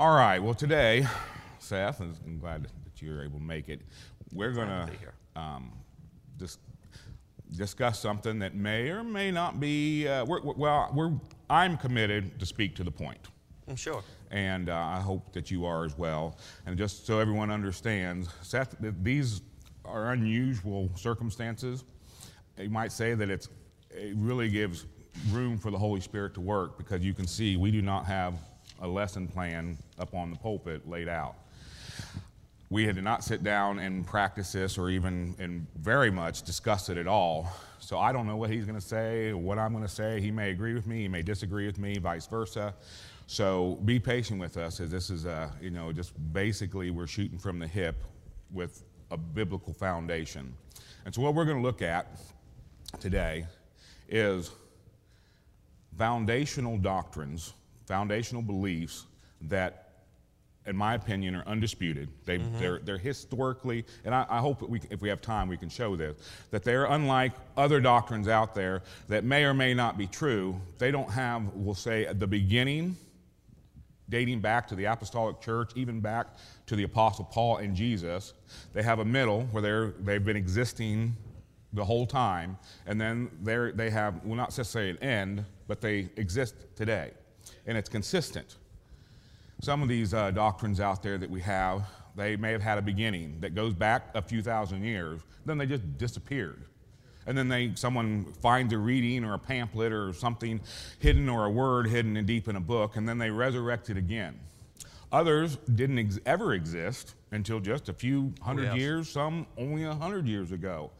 All right. Well, today, Seth, I'm glad that you're able to make it. We're going to to be here. um, dis- discuss something that may or may not be. Uh, we're, we're- well, we're, I'm committed to speak to the point, I'm sure. and uh, I hope that you are as well. And just so everyone understands, Seth, these are unusual circumstances. You might say that it's, it really gives room for the Holy Spirit to work because you can see we do not have a lesson plan up on the pulpit laid out. We had not sit down and practice this or even and very much discuss it at all. So I don't know what he's going to say, what I'm going to say. He may agree with me, he may disagree with me, vice versa. So be patient with us as this is a, you know, just basically we're shooting from the hip with a biblical foundation. And so what we're going to look at today is foundational doctrines, foundational beliefs that, in my opinion, are undisputed. They, mm-hmm. they're, they're historically, and I, I hope that we, if we have time, we can show this, that they're unlike other doctrines out there that may or may not be true. They don't have, we'll say, at the beginning, dating back to the apostolic church, even back to the apostle Paul and Jesus. They have a middle where they're, they've been existing the whole time, and then they have, well, not necessarily an end, but they exist today. And it's consistent. Some of these uh, doctrines out there that we have, they may have had a beginning that goes back a few thousand years, then they just disappeared. And then they, someone finds a reading or a pamphlet or something hidden or a word hidden in deep in a book, and then they resurrect it again. Others didn't ex- ever exist until just a few hundred yes. years, some only a hundred years ago.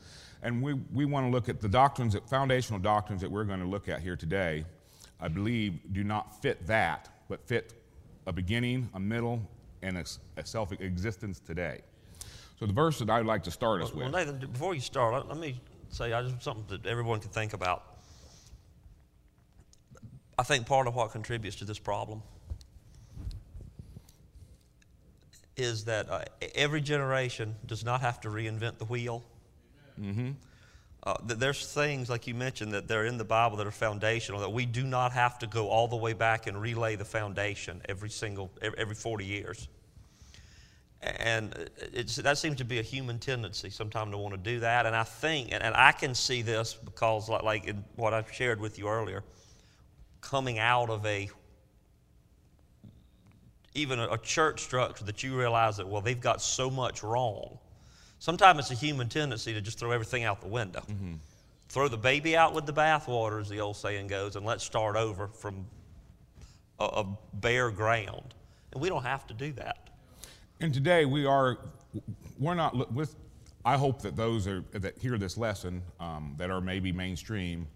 And we, we want to look at the doctrines, that, foundational doctrines that we're going to look at here today, I believe do not fit that, but fit a beginning, a middle, and a, a self existence today. So the verse that I'd like to start us Well, with. Well, Nathan, before you start, let, let me say I just something that everyone can think about. I think part of what contributes to this problem is that uh, every generation does not have to reinvent the wheel. Uh, th- there's things like you mentioned that they're in the Bible that are foundational that we do not have to go all the way back and relay the foundation every single every, every 40 years. And it's, that seems to be a human tendency sometimes to want to do that. And I think, and, and I can see this because, like, like in what I shared with you earlier, coming out of a even a, a church structure that you realize that well they've got so much wrong. Sometimes it's a human tendency to just throw everything out the window. Throw the baby out with the bathwater, as the old saying goes, and let's start over from a, a bare ground. And we don't have to do that. And today we are, we're not, with, I hope that those are, that hear this lesson um, that are maybe mainstream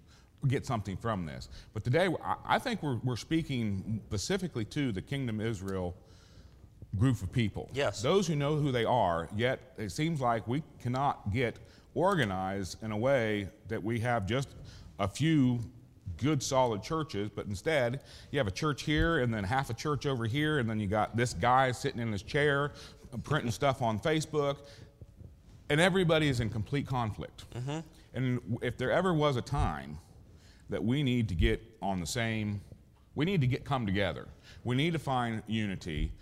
get something from this. But today I, I think we're, we're speaking specifically to the Kingdom Israel group of people. Yes. Those who know who they are, yet it seems like we cannot get organized in a way that we have just a few good solid churches, but instead you have a church here and then half a church over here, and then you got this guy sitting in his chair printing stuff on Facebook, and everybody is in complete conflict. Mm-hmm. And if there ever was a time that we need to get on the same, we need to get come together. We need to find unity.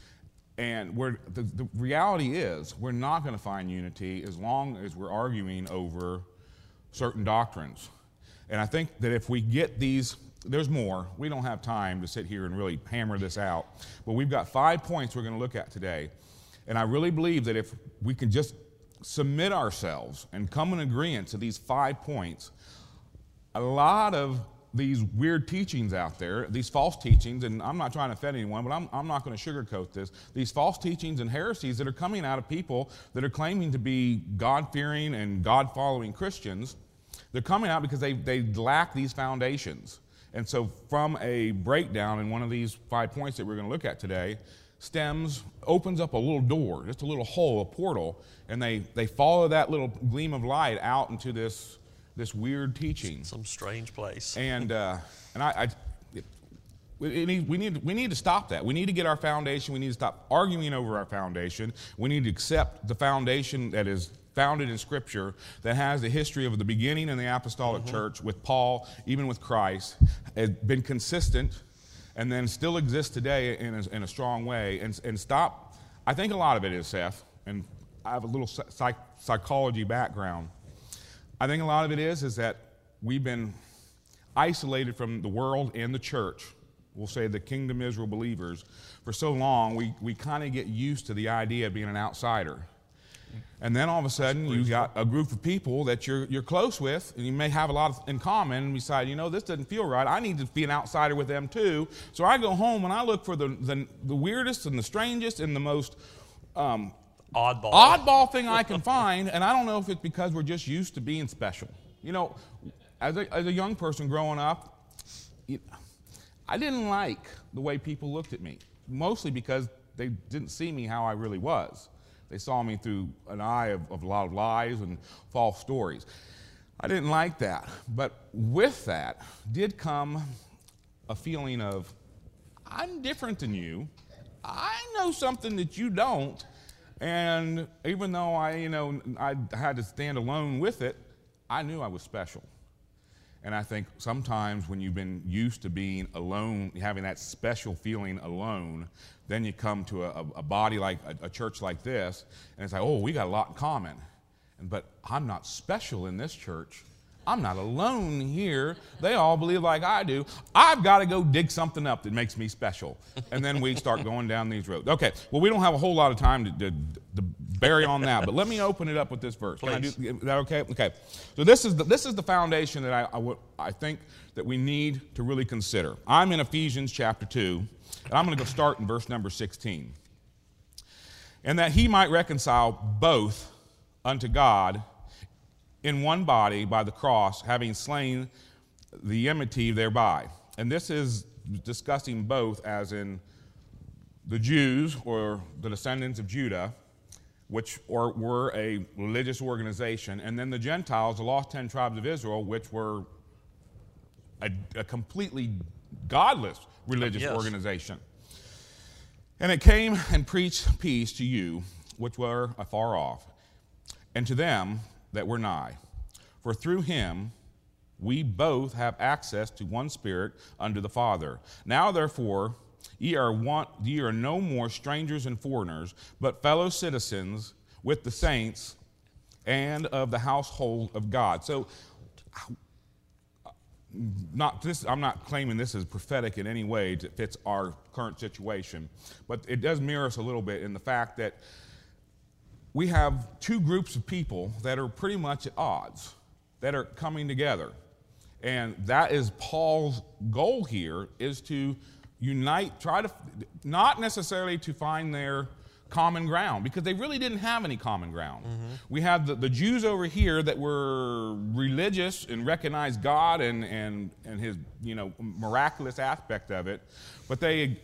And we're, the, the reality is, we're not going to find unity as long as we're arguing over certain doctrines. And I think that if we get these, there's more. We don't have time to sit here and really hammer this out. But we've got five points we're going to look at today. And I really believe that if we can just submit ourselves and come in agreement to these five points, a lot of these weird teachings out there, these false teachings, and I'm not trying to offend anyone, but I'm, I'm not going to sugarcoat this. These false teachings and heresies that are coming out of people that are claiming to be God fearing and God following Christians, they're coming out because they, they lack these foundations. And so, from a breakdown in one of these five points that we're going to look at today, stems, opens up a little door, just a little hole, a portal, and they, they follow that little gleam of light out into this, this weird teaching. Some strange place. And, uh, and I, I it, we, need, we, need, we need to stop that. We need to get our foundation. We need to stop arguing over our foundation. We need to accept the foundation that is founded in Scripture, that has the history of the beginning in the apostolic church with Paul, even with Christ, has been consistent. and then still exists today in a, in a strong way. And, and stop, I think a lot of it is, Seth, and I have a little psych, psychology background. I think a lot of it is, is that we've been isolated from the world and the church. We'll say the kingdom Israel believers for so long, we, we kind of get used to the idea of being an outsider. And then all of a sudden, you've got a group of people that you're, you're close with, and you may have a lot in common, and decide, you know, this doesn't feel right. I need to be an outsider with them too. So I go home and I look for the, the, the weirdest and the strangest and the most um, Oddball. oddball thing I can find, and I don't know if it's because we're just used to being special. You know, as a, as a young person growing up, you, I didn't like the way people looked at me, mostly because they didn't see me how I really was. They saw me through an eye of, of a lot of lies and false stories. I didn't like that. But with that did come a feeling of, I'm different than you. I know something that you don't. And even though I, you know, I had to stand alone with it, I knew I was special. And I think sometimes when you've been used to being alone, having that special feeling alone, then you come to a, a body like a, a, church like this, and it's like, oh, we got a lot in common. And, but I'm not special in this church. I'm not alone here. They all believe like I do. I've got to go dig something up that makes me special. And then we start going down these roads. Okay, well, we don't have a whole lot of time to, to, to bury on that, but let me open it up with this verse. Can I do, is that okay? Okay. So this is the, this is the foundation that I I think that we need to really consider. I'm in Ephesians chapter 2, and I'm going to go start in verse number 16. And that he might reconcile both unto God in one body by the cross, having slain the enmity thereby. And this is discussing both as in the Jews or the descendants of Judah, which or, were a religious organization, and then the Gentiles, the lost 10 tribes of Israel, which were a, a completely godless religious yes. organization. And it came and preached peace to you, which were afar off, and to them that were nigh. For through him we both have access to one Spirit unto the Father. Now, therefore, ye are, one, ye are no more strangers and foreigners, but fellow citizens with the saints and of the household of God. So, not this, I'm not claiming this is prophetic in any way that fits our current situation, but it does mirror us a little bit in the fact that we have two groups of people that are pretty much at odds, that are coming together. And that is Paul's goal here is to unite, try to, not necessarily to find their common ground, because they really didn't have any common ground. Mm-hmm. We have the, the Jews over here that were religious and recognized God and, and, and his, you know, miraculous aspect of it, but they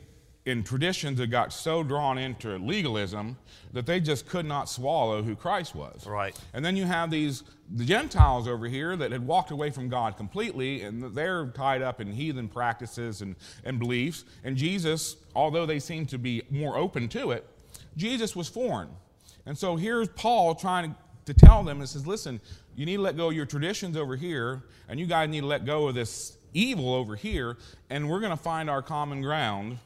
in traditions that got so drawn into legalism that they just could not swallow who Christ was. Right. And then you have these the Gentiles over here that had walked away from God completely, and they're tied up in heathen practices and, and beliefs. And Jesus, although they seem to be more open to it, Jesus was foreign. And so here's Paul trying to, to tell them and says, listen, you need to let go of your traditions over here, and you guys need to let go of this evil over here, and we're going to find our common ground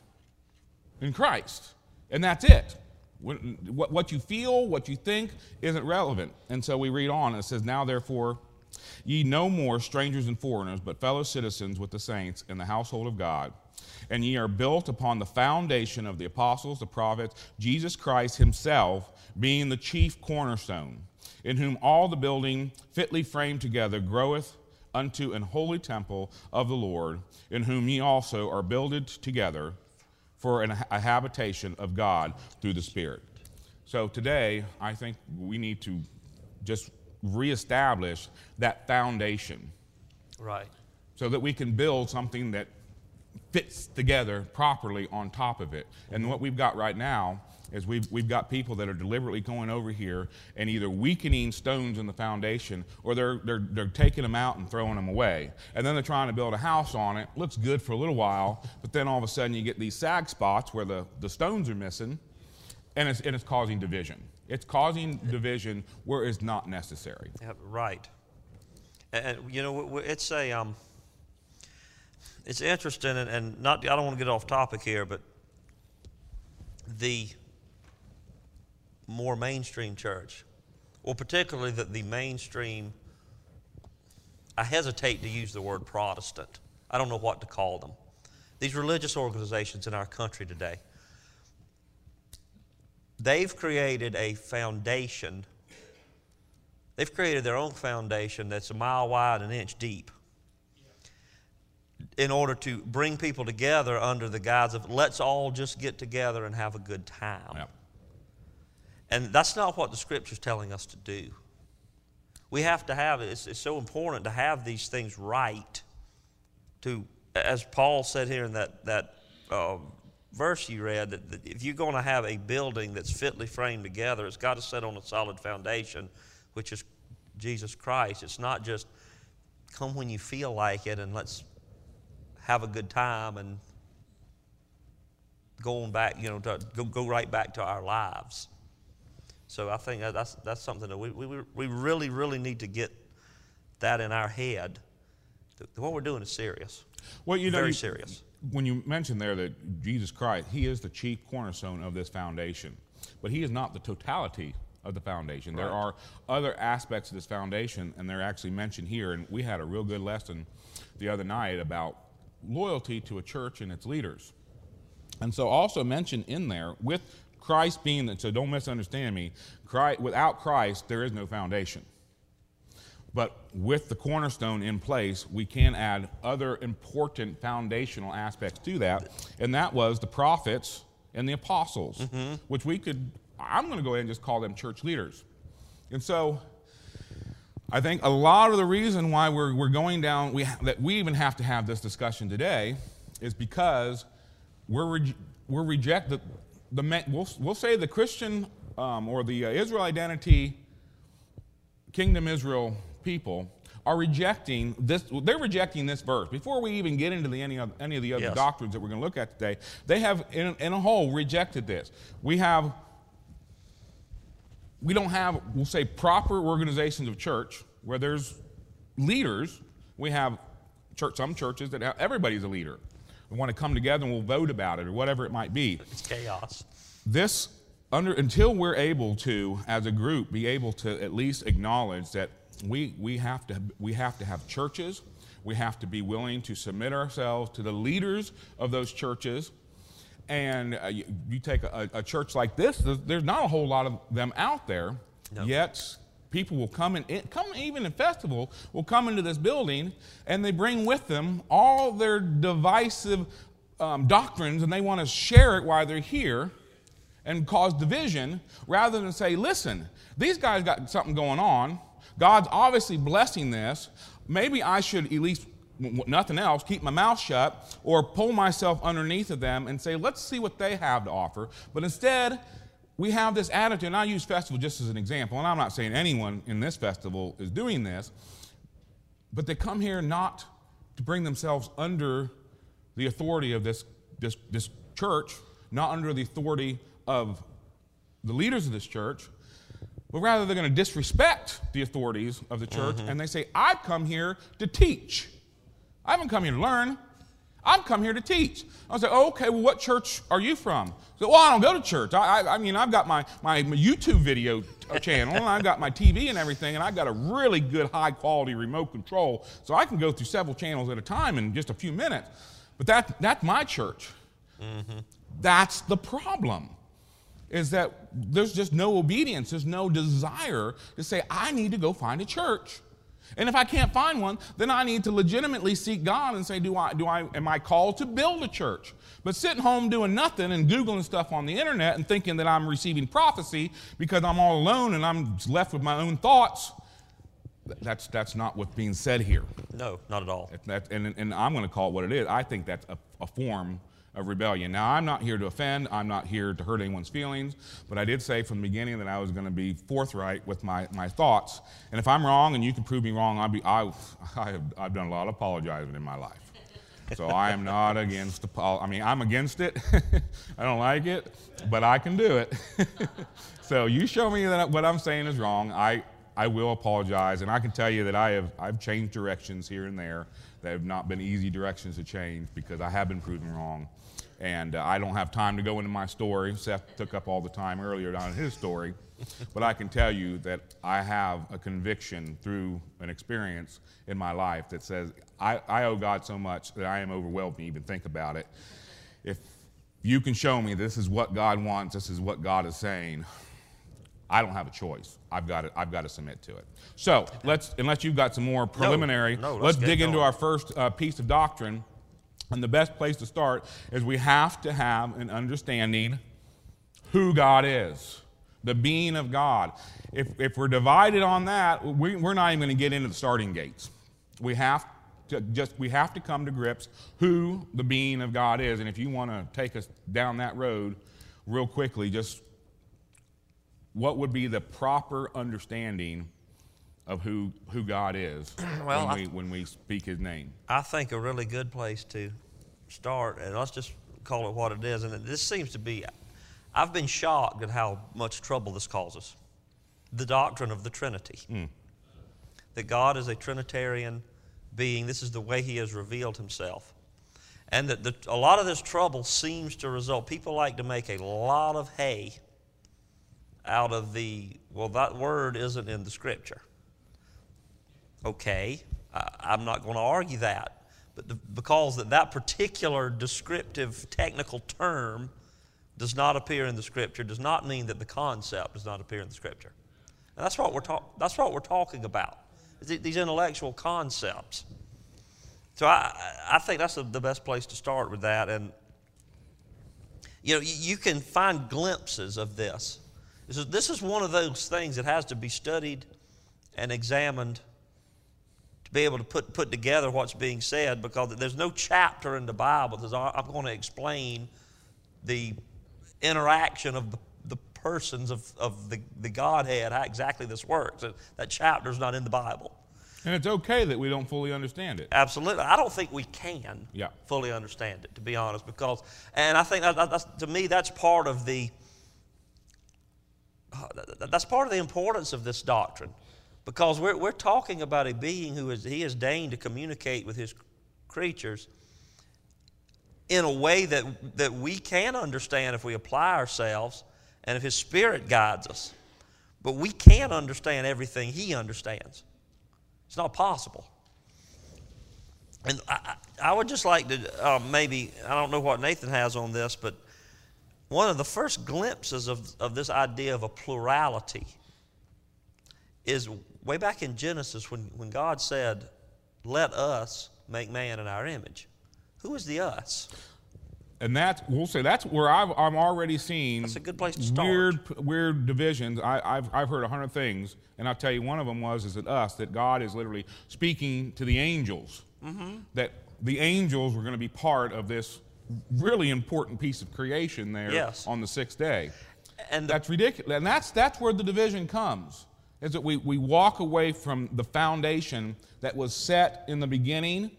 in Christ. And that's it. What you feel, what you think isn't relevant. And so we read on, it says, Now therefore, ye no more strangers and foreigners, but fellow citizens with the saints in the household of God. And ye are built upon the foundation of the apostles, the prophets, Jesus Christ himself being the chief cornerstone, in whom all the building fitly framed together groweth unto an holy temple of the Lord, in whom ye also are builded together for an, a habitation of God through the Spirit. So today, I think we need to just reestablish that foundation. Right. So that we can build something that fits together properly on top of it. And what we've got right now is we've, we've got people that are deliberately going over here and either weakening stones in the foundation or they're, they're, they're taking them out and throwing them away. And then they're trying to build a house on it. Looks good for a little while, but then all of a sudden you get these sag spots where the, the stones are missing and it's, and it's causing division. It's causing division where it's not necessary. Right. And, you know, it's a. Um, it's interesting, and, and not I don't want to get off topic here, but the more mainstream church, or particularly the, the mainstream, I hesitate to use the word Protestant. I don't know what to call them. These religious organizations in our country today, they've created a foundation. They've created their own foundation that's a mile wide and an inch deep in order to bring people together under the guise of let's all just get together and have a good time. Yep. And that's not what the scripture's telling us to do. We have to have it's, it's so important to have these things right. To, as Paul said here in that, that uh, verse you read, that, that if you're going to have a building that's fitly framed together, it's got to set on a solid foundation, which is Jesus Christ. It's not just come when you feel like it and let's have a good time and go on back, you know, to go, go right back to our lives. So I think that's, that's something that we, we, we really, really need to get that in our head. What we're doing is serious. Well, you know, very you- serious. When you mentioned there that Jesus Christ, He is the chief cornerstone of this foundation, but He is not the totality of the foundation. There are other aspects of this foundation, and they're actually mentioned here. And we had a real good lesson the other night about loyalty to a church and its leaders. And so, also mentioned in there, with Christ being the, so don't misunderstand me, Christ, without Christ, there is no foundation. But with the cornerstone in place, we can add other important foundational aspects to that. And that was the prophets and the apostles, mm-hmm. which we could, I'm going to go ahead and just call them church leaders. And so I think a lot of the reason why we're, we're going down, we that we even have to have this discussion today, is because we're, re- we're reject the, we'll, we'll say the Christian um, or the uh, Israel identity kingdom Israel people are rejecting this they're rejecting this verse. Before we even get into the, any, of, any of the other Yes. doctrines that we're going to look at today they have in, in a whole rejected this. We have we don't have we'll say proper organizations of church where there's leaders. We have church some churches that have, everybody's a leader we want to come together and we'll vote about it or whatever it might be It's chaos. this under until we're able to as a group be able to at least acknowledge that we we have to we have to have churches we have to be willing to submit ourselves to the leaders of those churches and uh, you, you take a, a church like this there's, there's not a whole lot of them out there No. yet people will come in in- come even in festival will come into this building and they bring with them all their divisive um, doctrines and they want to share it while they're here and cause division rather than say, listen, these guys got something going on. God's obviously blessing this. Maybe I should at least, nothing else, keep my mouth shut or pull myself underneath of them and say, let's see what they have to offer. But instead, we have this attitude, and I use festival just as an example, and I'm not saying anyone in this festival is doing this, but they come here not to bring themselves under the authority of this, this, this church, not under the authority of the leaders of this church, but rather they're going to disrespect the authorities of the church mm-hmm. and they say, I've come here to teach. I haven't come here to learn. I've come here to teach. I was like, oh, okay, well, what church are you from? So, well, I don't go to church. I, I, I mean, I've got my, my YouTube video channel, and I've got my TV and everything, and I've got a really good high quality remote control, so I can go through several channels at a time in just a few minutes. But that, that's my church. Mm-hmm. That's the problem is that there's just no obedience, there's no desire to say, I need to go find a church. And if I can't find one, then I need to legitimately seek God and say, do I, do I, am I called to build a church? But sitting home doing nothing and Googling stuff on the internet and thinking that I'm receiving prophecy because I'm all alone and I'm left with my own thoughts, that's, that's not what's being said here. No, not at all. That, and, and I'm going to call it what it is. I think that's a, a form of rebellion. Now, I'm not here to offend. I'm not here to hurt anyone's feelings. But I did say from the beginning that I was going to be forthright with my, my thoughts. And if I'm wrong and you can prove me wrong, I'll be, I, I have, I've done a lot of apologizing in my life. So I am not against the, I mean, I'm against it. I don't like it, but I can do it. so you show me that what I'm saying is wrong. I, I will apologize, and I can tell you that I have I've changed directions here and there They have not been easy directions to change because I have been proven wrong. And uh, I don't have time to go into my story. Seth took up all the time earlier on his story. but I can tell you that I have a conviction through an experience in my life that says I, I owe God so much that I am overwhelmed to even think about it. If you can show me this is what God wants, this is what God is saying, I don't have a choice. I've got to, I've got to submit to it. So let's, unless you've got some more preliminary, no, let's let's get dig into our first uh, piece of doctrine. And the best place to start is we have to have an understanding who God is, the being of God. If, if we're divided on that, we, we're not even going to get into the starting gates. We have to just we have to come to grips who the being of God is. And if you want to take us down that road real quickly, just what would be the proper understanding of who, who God is Well, when, I- we, when we speak his name? I think a really good place to start, and let's just call it what it is. And this seems to be, I've been shocked at how much trouble this causes. The doctrine of the Trinity. Hmm. That God is a Trinitarian being. This is the way He has revealed Himself. And that the, a lot of this trouble seems to result, people like to make a lot of hay out of the, well, that word isn't in the scripture. Okay, I, I'm not going to argue that. But because that, that particular descriptive technical term does not appear in the scripture does not mean that the concept does not appear in the scripture. And that's what we're, talk, that's what we're talking about, these intellectual concepts. So I, I think that's the, best place to start with that. And, you know, you can find glimpses of this. This is, this is one of those things that has to be studied and examined to be able to put, put together what's being said because there's no chapter in the Bible that I'm going to explain the interaction of the, the persons of, of the, the Godhead, how exactly this works. That chapter's not in the Bible. And it's okay that we don't fully understand it. Absolutely. I don't think we can Yeah. fully understand it, to be honest, because, and I think that, that- that's, to me, that's part of the, that's part of the importance of this doctrine. Because we're, we're talking about a being who is, he has deigned to communicate with his creatures in a way that, that we can understand if we apply ourselves and if his spirit guides us. But we can't understand everything he understands. It's not possible. And I, I I would just like to uh, maybe, I don't know what Nathan has on this, but one of the first glimpses of, of this idea of a plurality is way back in Genesis when, when God said, Let us make man in our image. Who is the us? And that's we'll say that's where I've, I'm already seeing That's a good place to start. weird weird divisions. I, I've I've heard a hundred things, and I'll tell you one of them was is that us that God is literally speaking to the angels. Mm-hmm. That the angels were going to be part of this really important piece of creation there Yes. on the sixth day. And the, That's ridiculous. And that's, that's where the division comes. Is that we, we walk away from the foundation that was set in the beginning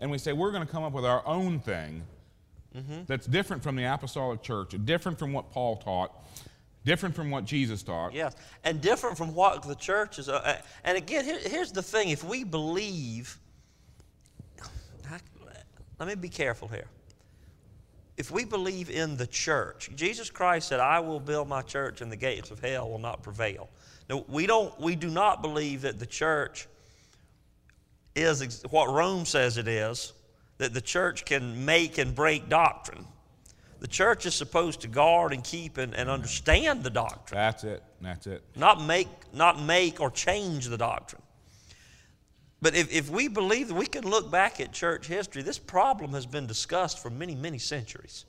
and we say we're going to come up with our own thing that's different from the apostolic church, different from what Paul taught, different from what Jesus taught. Yes, and different from what the church is. Uh, and again, here, here's the thing: if we believe, let me be careful here. If we believe in the church, Jesus Christ said, "I will build my church, and the gates of hell will not prevail." Now, we don't. We do not believe that the church is ex- what Rome says it is. That the church can make and break doctrine. The church is supposed to guard and keep and, and understand the doctrine That's it. That's it. not make, not make or change the doctrine. But if, if we believe that we can look back at church history, this problem has been discussed for many, many centuries.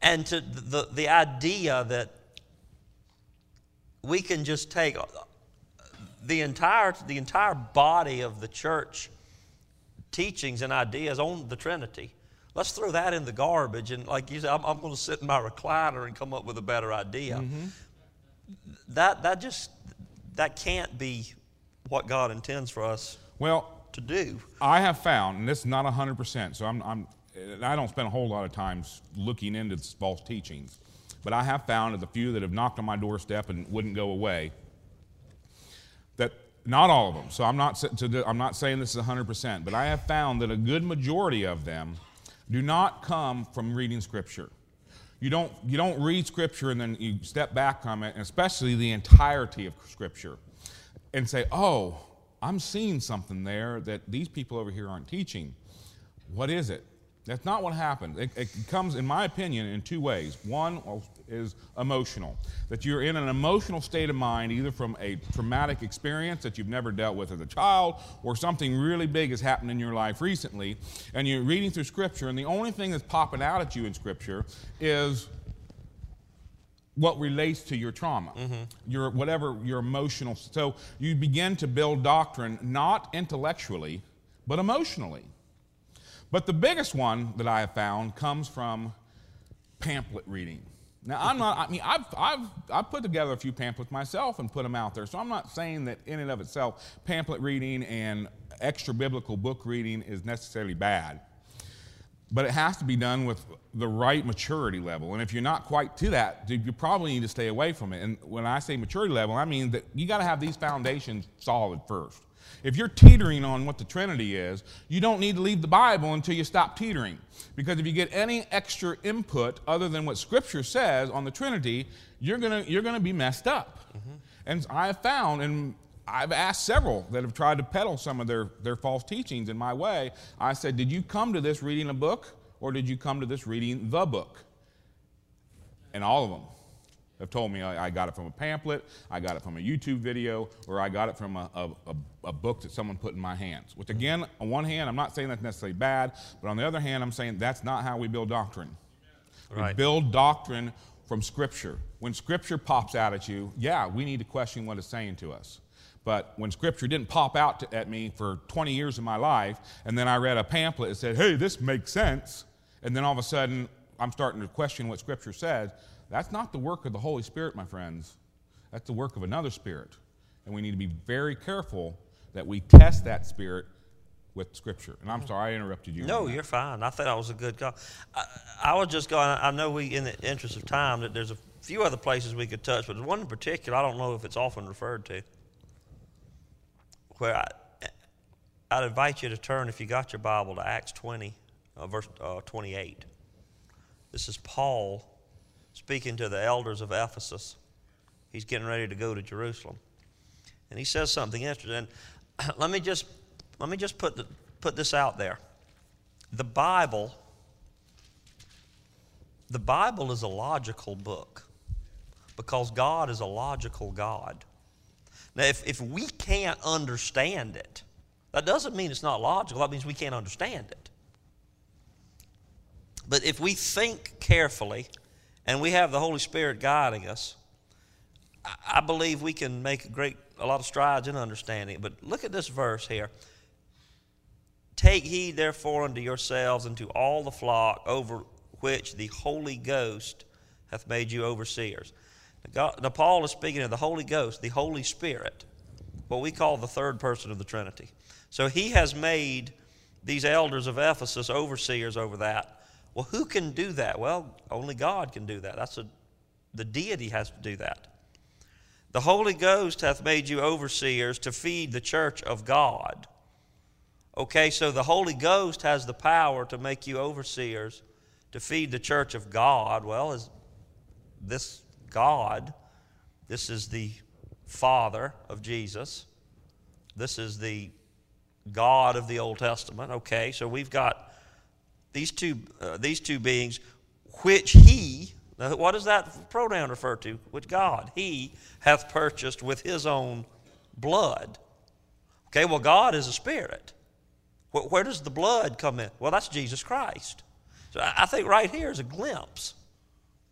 And to the, the idea that we can just take uh, the entire, the entire body of the church teachings and ideas on the Trinity. Let's throw that in the garbage. And like you said, I'm, I'm going to sit in my recliner and come up with a better idea mm-hmm. that that just that can't be what God intends for us Well, to do. I have found, and this is not 100%, so I'm, I'm, I don't spend a whole lot of times looking into this false teachings, but I have found that the few that have knocked on my doorstep and wouldn't go away, that not all of them. So I'm not, to, I'm not saying this is 100%, but I have found that a good majority of them do not come from reading Scripture. You don't, you don't read Scripture and then you step back from it, and especially the entirety of Scripture, and say, oh, I'm seeing something there that these people over here aren't teaching. What is it? That's not what happens. It, it, comes, in my opinion, in two ways. One is emotional, that you're in an emotional state of mind, either from a traumatic experience that you've never dealt with as a child, or something really big has happened in your life recently, and you're reading through Scripture, and the only thing that's popping out at you in Scripture is what relates to your trauma, mm-hmm. your whatever your emotional. So you begin to build doctrine not intellectually, but emotionally. But the biggest one that I have found comes from pamphlet reading. Now, I'm not, I mean, I've, I've, I've put together a few pamphlets myself and put them out there, so I'm not saying that in and of itself, pamphlet reading and extra biblical book reading is necessarily bad. But it has to be done with the right maturity level. And if you're not quite to that, you probably need to stay away from it. And when I say maturity level, I mean that you got to have these foundations solid first. If you're teetering on what the Trinity is, you don't need to leave the Bible until you stop teetering. Because if you get any extra input other than what Scripture says on the Trinity, you're going you're gonna be messed up. Mm-hmm. And I have found, and I've asked several that have tried to peddle some of their, their false teachings in my way. I said, Did you come to this reading a book, or did you come to this reading the book? And all of them have told me I, got it from a pamphlet, I got it from a YouTube video, or I got it from a, a, a, book that someone put in my hands. Which, again, on one hand, I'm not saying that's necessarily bad, but on the other hand, I'm saying that's not how we build doctrine. Right. We build doctrine from Scripture. When Scripture pops out at you, yeah, we need to question what it's saying to us. But when Scripture didn't pop out to, at me for 20 years of my life, and then I read a pamphlet that said, hey, this makes sense, and then all of a sudden I'm starting to question what Scripture says, that's not the work of the Holy Spirit, my friends. That's the work of another spirit. And we need to be very careful that we test that spirit with Scripture. And I'm sorry I interrupted you. No, you're fine. I thought that was a good call. I, I was just going, I know we, in the interest of time, that there's a few other places we could touch, but there's one in particular I don't know if it's often referred to, where I, I'd invite you to turn, if you got your Bible, to Acts 20, uh, verse uh, 28. This is Paul speaking to the elders of Ephesus. He's getting ready to go to Jerusalem. And he says something interesting. let me just, let me just put, the, put this out there. The Bible, the Bible is a logical book because God is a logical God. Now, if, if we can't understand it, that doesn't mean it's not logical. That means we can't understand it. But if we think carefully and we have the Holy Spirit guiding us, I believe we can make a great a lot of strides in understanding it. But look at this verse here. Take heed therefore unto yourselves and to all the flock over which the Holy Ghost hath made you overseers. God, now Paul is speaking of the Holy Ghost, the Holy Spirit, what we call the third person of the Trinity. So he has made these elders of Ephesus overseers over that. Well, who can do that? Well, only God can do that. That's a, the deity has to do that. The Holy Ghost hath made you overseers to feed the church of God. Okay, so the Holy Ghost has the power to make you overseers to feed the church of God. Well, is this God? This is the Father of Jesus. This is the God of the Old Testament. Okay, so we've got these two, uh, these two beings, which he, now what does that pronoun refer to? Which God, he hath purchased with his own blood. Okay, well, God is a spirit. Where, does the blood come in? Well, that's Jesus Christ. So I think right here is a glimpse.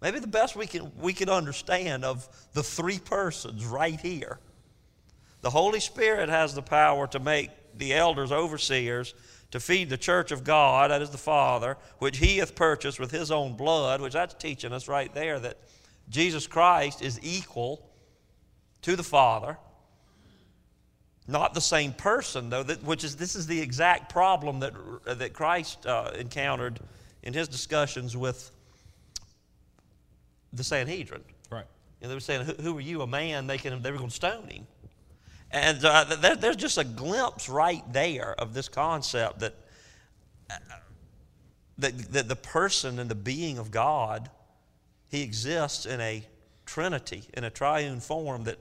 Maybe the best we can, we can understand of the three persons right here. The Holy Spirit has the power to make the elders overseers to feed the church of God, that is the Father, which he hath purchased with his own blood, which that's teaching us right there that Jesus Christ is equal to the Father. Not the same person, though, that, which is this is the exact problem that, that Christ uh, encountered in his discussions with the Sanhedrin. Right. And they were saying, Who, who are you, a man? They, can, they were going to stone him. And uh, there, there's just a glimpse right there of this concept that, uh, that, that the person and the being of God, he exists in a trinity, in a triune form that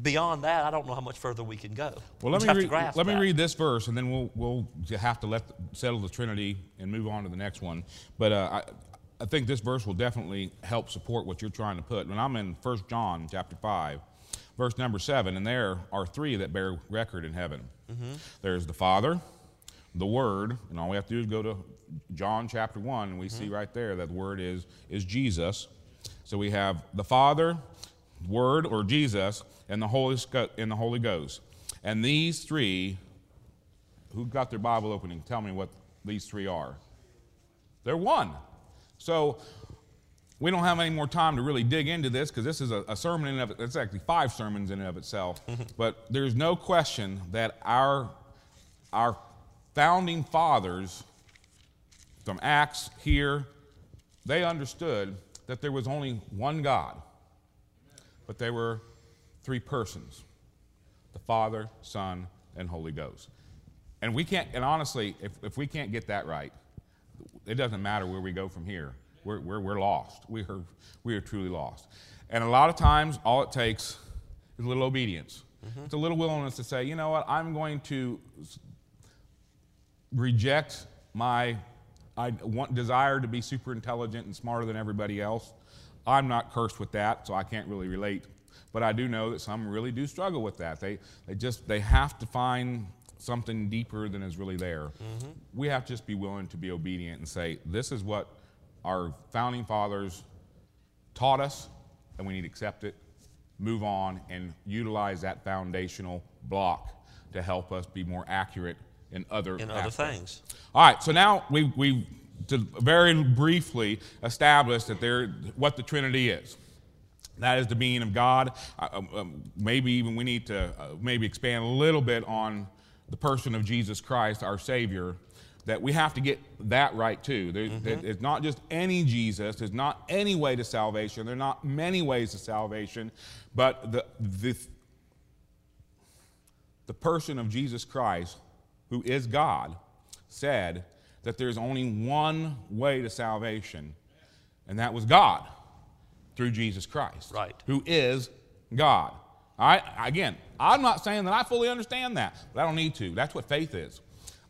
beyond that, I don't know how much further we can go. Well, let me read, let that. me read this verse, and then we'll we'll have to let settle the Trinity and move on to the next one. But uh, I, think this verse will definitely help support what you're trying to put. When I'm in 1 John chapter five, verse number seven, and there are three that bear record in heaven. Mm-hmm. There's the Father, the Word, and all we have to do is go to John chapter one, and we mm-hmm. see right there that the Word is is Jesus. So we have the Father, Word or Jesus, and the Holy, and the Holy Ghost. And these three, who got their Bible opening, tell me what these three are. They're one. So we don't have any more time to really dig into this because this is a, a, sermon in of it. It's actually five sermons in and of itself. Mm-hmm. but there's no question that our our founding fathers from Acts here, they understood that there was only one God, but they were three persons the Father, Son, and Holy Ghost. And we can't, and honestly, if, if we can't get that right, it doesn't matter where we go from here. We're, we're, we're lost. We are, we are truly lost. And a lot of times, all it takes is a little obedience. Mm-hmm. It's a little willingness to say, you know what, I'm going to reject my I want, desire to be super intelligent and smarter than everybody else. I'm not cursed with that, so I can't really relate but I do know that some really do struggle with that. They, they just they have to find something deeper than is really there. Mm-hmm. We have to just be willing to be obedient and say, this is what our founding fathers taught us, and we need to accept it, move on, and utilize that foundational block to help us be more accurate in other in other things. All right, so now we we to very briefly establish that there what the Trinity is. That is the being of God. Uh, um, maybe even we need to uh, maybe expand a little bit on the person of Jesus Christ, our Savior, that we have to get that right too. There, mm-hmm. It's not just any Jesus, there's not any way to salvation, there are not many ways to salvation, but the, the, the person of Jesus Christ, who is God, said that there's only one way to salvation, and that was God through Jesus Christ, right. who is God. All right? Again, I'm not saying that I fully understand that, but I don't need to. That's what faith is.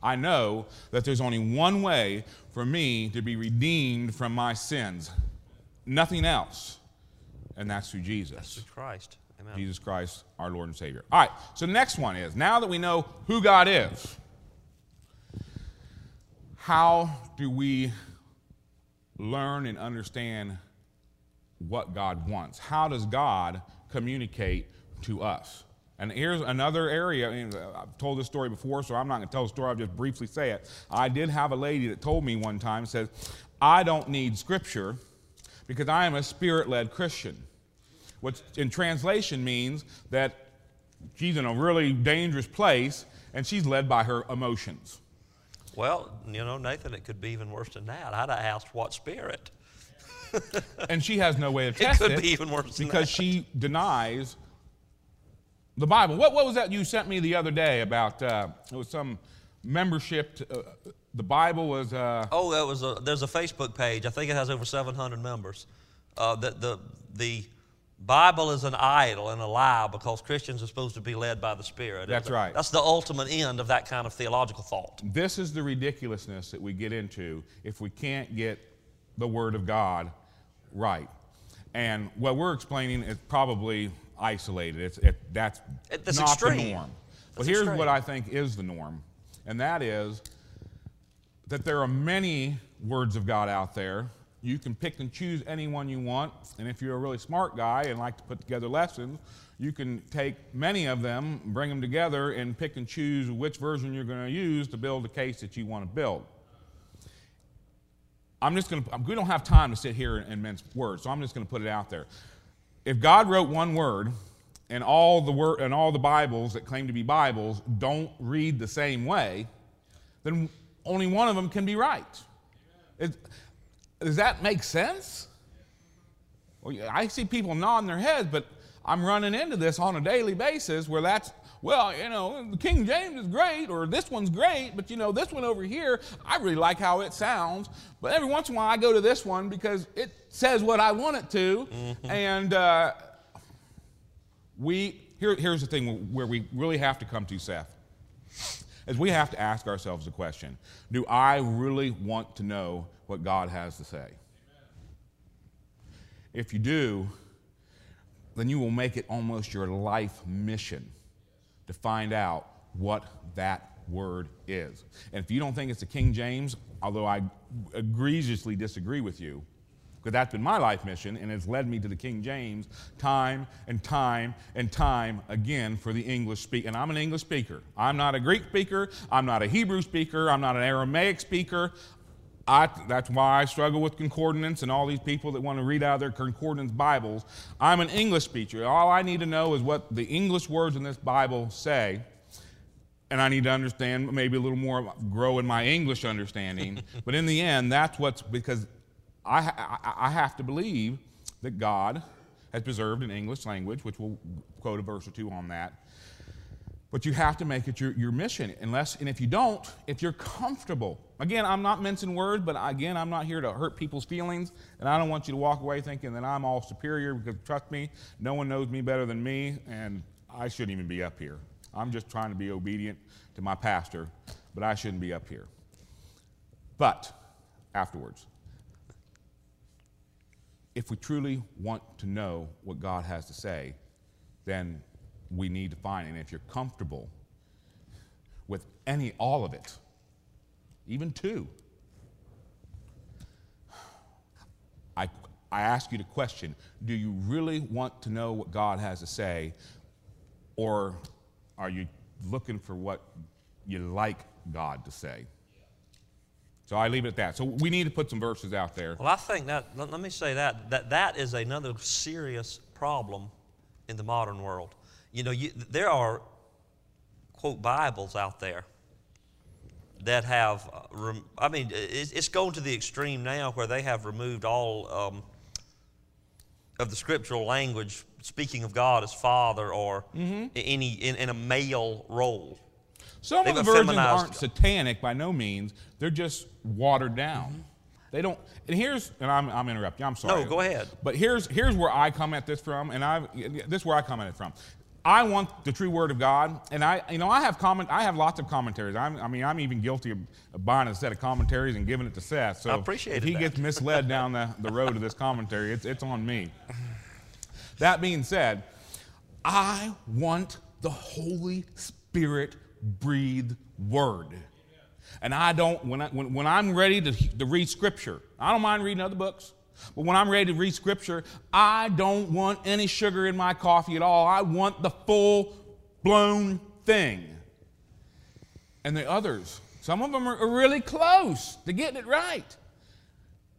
I know that there's only one way for me to be redeemed from my sins, nothing else, and that's through Jesus. That's through Christ. Amen. Jesus Christ, our Lord and Savior. All right, so the next one is now that we know who God is, how do we learn and understand what God wants. How does God communicate to us? And here's another area. I mean, I've told this story before, so I'm not going to tell the story. I'll just briefly say it. I did have a lady that told me one time, says, I don't need scripture because I am a spirit led Christian. Which in translation means that she's in a really dangerous place and she's led by her emotions. Well, you know, Nathan, it could be even worse than that. I'd have asked what spirit. and she has no way to test it. Could be even worse because she denies the Bible. What, what was that you sent me the other day about? Uh, it was some membership. To, uh, the Bible was. Uh, oh, that was a, there's a Facebook page. I think it has over 700 members. Uh, the, the, the Bible is an idol and a lie because Christians are supposed to be led by the Spirit. That's right. That's the ultimate end of that kind of theological thought. This is the ridiculousness that we get into if we can't get the Word of God right. And what we're explaining is probably isolated. It's, it, that's, that's not extreme. the norm. But here's extreme. what I think is the norm, and that is that there are many words of God out there. You can pick and choose any one you want, and if you're a really smart guy and like to put together lessons, you can take many of them, bring them together, and pick and choose which version you're going to use to build the case that you want to build. I'm just going to, we don't have time to sit here and mince words, so I'm just going to put it out there. If God wrote one word, and all the word and all the Bibles that claim to be Bibles don't read the same way, then only one of them can be right. It, does that make sense? Well, I see people nodding their heads, but I'm running into this on a daily basis where that's, well, you know, King James is great, or this one's great, but you know, this one over here, I really like how it sounds. But every once in a while, I go to this one because it says what I want it to. Mm-hmm. And uh, we, here, here's the thing where we really have to come to, Seth is we have to ask ourselves the question Do I really want to know what God has to say? If you do, then you will make it almost your life mission to find out what that word is. And if you don't think it's the King James, although I egregiously disagree with you, because that's been my life mission and it's led me to the King James time and time and time again for the English speak. And I'm an English speaker. I'm not a Greek speaker. I'm not a Hebrew speaker. I'm not an Aramaic speaker. I, that's why I struggle with concordance and all these people that want to read out of their concordance Bibles. I'm an English speaker. All I need to know is what the English words in this Bible say, and I need to understand maybe a little more, grow in my English understanding. but in the end, that's what's because I, I, I have to believe that God has preserved an English language, which we'll quote a verse or two on that. But you have to make it your, your mission. Unless, and if you don't, if you're comfortable, again, I'm not mincing words, but again, I'm not here to hurt people's feelings, and I don't want you to walk away thinking that I'm all superior because trust me, no one knows me better than me, and I shouldn't even be up here. I'm just trying to be obedient to my pastor, but I shouldn't be up here. But afterwards, if we truly want to know what God has to say, then we need to find. And if you're comfortable with any, all of it, even two, I, I ask you the question do you really want to know what God has to say, or are you looking for what you like God to say? So I leave it at that. So we need to put some verses out there. Well, I think that, let me say that, that that is another serious problem in the modern world. You know, you, there are, quote, Bibles out there that have, uh, I mean, it's, it's going to the extreme now where they have removed all um, of the scriptural language speaking of God as Father or mm-hmm. any in, in a male role. Some They've of the versions aren't satanic by no means. They're just watered down. Mm-hmm. They don't. And here's, and I'm, I'm interrupting. I'm sorry. No, go ahead. But here's here's where I come at this from, and I this is where I come at it from. I want the true word of God, and I, you know, I have comment. I have lots of commentaries. I'm, i mean, I'm even guilty of, buying a set of commentaries and giving it to Seth. So I appreciate if he that. gets misled down the, the road of this commentary, it's it's on me. That being said, I want the Holy Spirit breathed word. And I don't, when, I, when, when I'm ready to, to read Scripture, I don't mind reading other books. But when I'm ready to read Scripture, I don't want any sugar in my coffee at all. I want the full blown thing. And the others, some of them are really close to getting it right.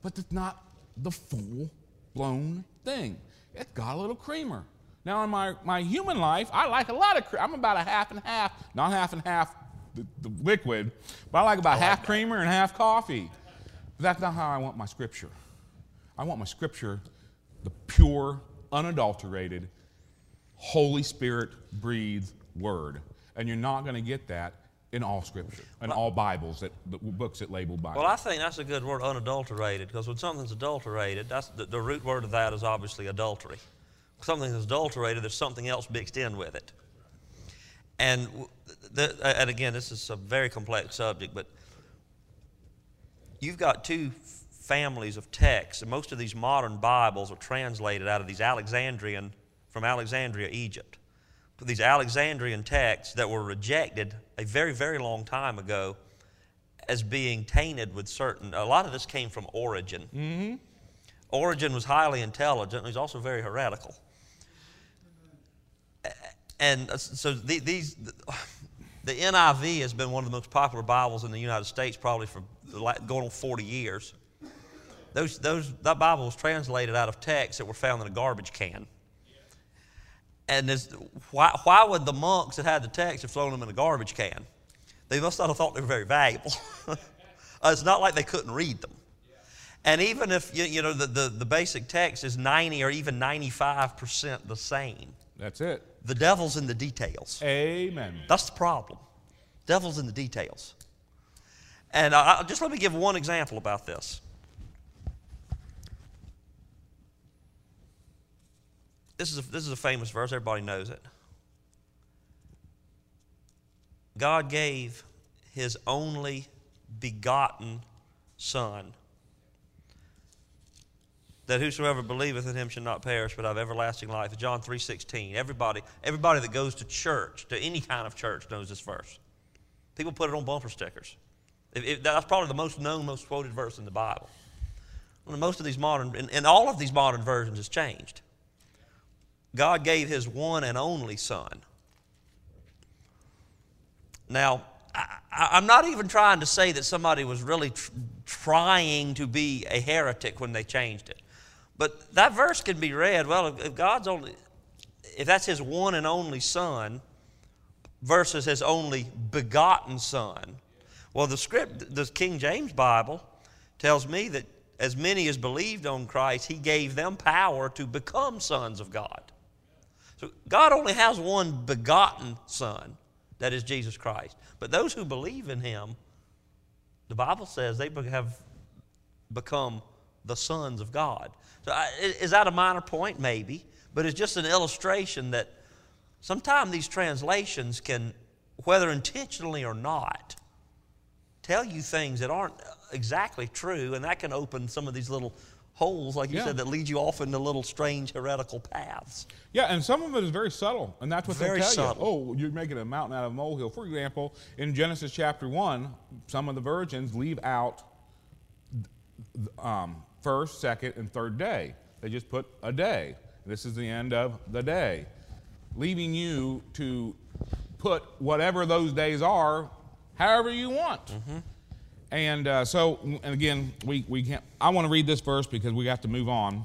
But it's not the full blown thing. It's got a little creamer. Now, in my, my human life, I like a lot of cream. I'm about a half and half, not half and half the, the liquid, but I like about I half like creamer and half coffee. But that's not how I want my scripture. I want my scripture the pure, unadulterated, Holy Spirit breathed word. And you're not going to get that in all scripture, in all Bibles, that, the books that label Bible. Well, I think that's a good word, unadulterated, because when something's adulterated, that's the, the root word of that is obviously adultery something that's adulterated, there's something else mixed in with it. And, the, and again, this is a very complex subject, but you've got two families of texts, and most of these modern Bibles are translated out of these Alexandrian, from Alexandria, Egypt. These Alexandrian texts that were rejected a very, very long time ago as being tainted with certain, a lot of this came from Origen. Mm-hmm. Origen was highly intelligent, he's also very heretical and uh, so the, these, the NIV has been one of the most popular Bibles in the United States probably for going on 40 years. Those, those, that Bible was translated out of texts that were found in a garbage can. And why, why would the monks that had the text have thrown them in a garbage can? They must not have thought they were very valuable. it's not like they couldn't read them. And even if you, you know the, the, the basic text is 90 or even 95% the same, That's it. The devil's in the details. Amen. That's the problem. Devil's in the details. And I, just let me give one example about this. This is a, this is a famous verse. Everybody knows it. God gave His only begotten Son, that whosoever believeth in Him shall not perish, but have everlasting life. John three sixteen. Everybody, everybody that goes to church, to any kind of church, knows this verse. People put it on bumper stickers. That's probably the most known, most quoted verse in the Bible. Most of these modern, and, and all of these modern versions has changed. God gave His one and only Son. Now, I, am not even trying to say that somebody was really tr- trying to be a heretic when they changed it. But that verse can be read well, if, if God's only, if that's His one and only Son versus His only begotten Son, well, the script, the King James Bible tells me that as many as believed on Christ, He gave them power to become sons of God. God only has one begotten Son, that is Jesus Christ. But those who believe in Him, the Bible says they have become the sons of God. So is that a minor point? Maybe. But it's just an illustration that sometimes these translations can, whether intentionally or not, tell you things that aren't exactly true, and that can open some of these little holes, like you yeah. said, that lead you off into little strange heretical paths. Yeah, and some of it is very subtle, and that's what very they tell subtle. you. Oh, you're making a mountain out of a molehill. For example, in Genesis chapter 1, some of the virgins leave out um, first, second, and third day. They just put a day. This is the end of the day, leaving you to put whatever those days are however you want. Mm-hmm. And uh, so, and again, we, we can't, I want to read this verse because we have to move on.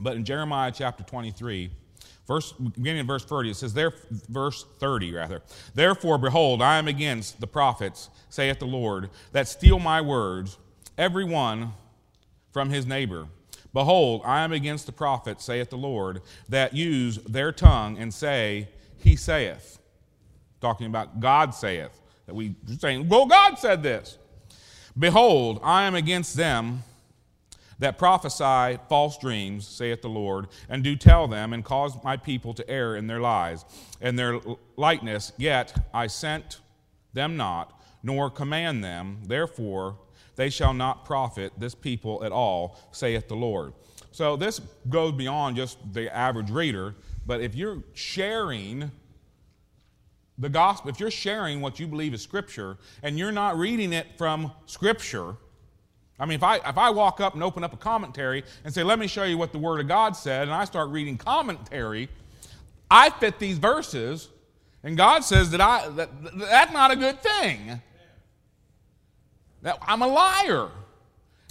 But in Jeremiah chapter 23, verse, beginning in verse 30, it says, there, verse 30 rather, Therefore, behold, I am against the prophets, saith the Lord, that steal my words, every one from his neighbor. Behold, I am against the prophets, saith the Lord, that use their tongue and say, He saith. Talking about God saith. That we saying, Well, God said this. Behold, I am against them that prophesy false dreams, saith the Lord, and do tell them, and cause my people to err in their lies and their lightness. Yet I sent them not, nor command them. Therefore, they shall not profit this people at all, saith the Lord. So this goes beyond just the average reader, but if you're sharing the gospel, if you're sharing what you believe is Scripture and you're not reading it from Scripture, I mean, if I, if I walk up and open up a commentary and say, let me show you what the Word of God said, and I start reading commentary, I fit these verses, and God says that, I, that that's not a good thing. That I'm a liar.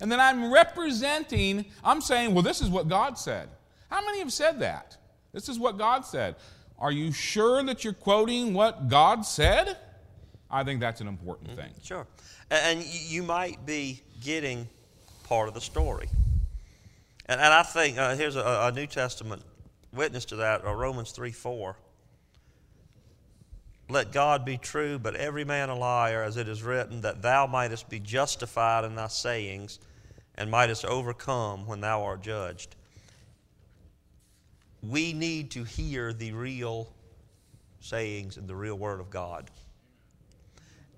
And then I'm representing, I'm saying, well, this is what God said. How many have said that? This is what God said. Are you sure that you're quoting what God said? I think that's an important mm-hmm. thing. Sure. And you might be getting part of the story. And, and I think uh, here's a, a, New Testament witness to that uh, Romans 3 4. Let God be true, but every man a liar, as it is written, that thou mightest be justified in thy sayings and mightest overcome when thou art judged we need to hear the real sayings and the real Word of God.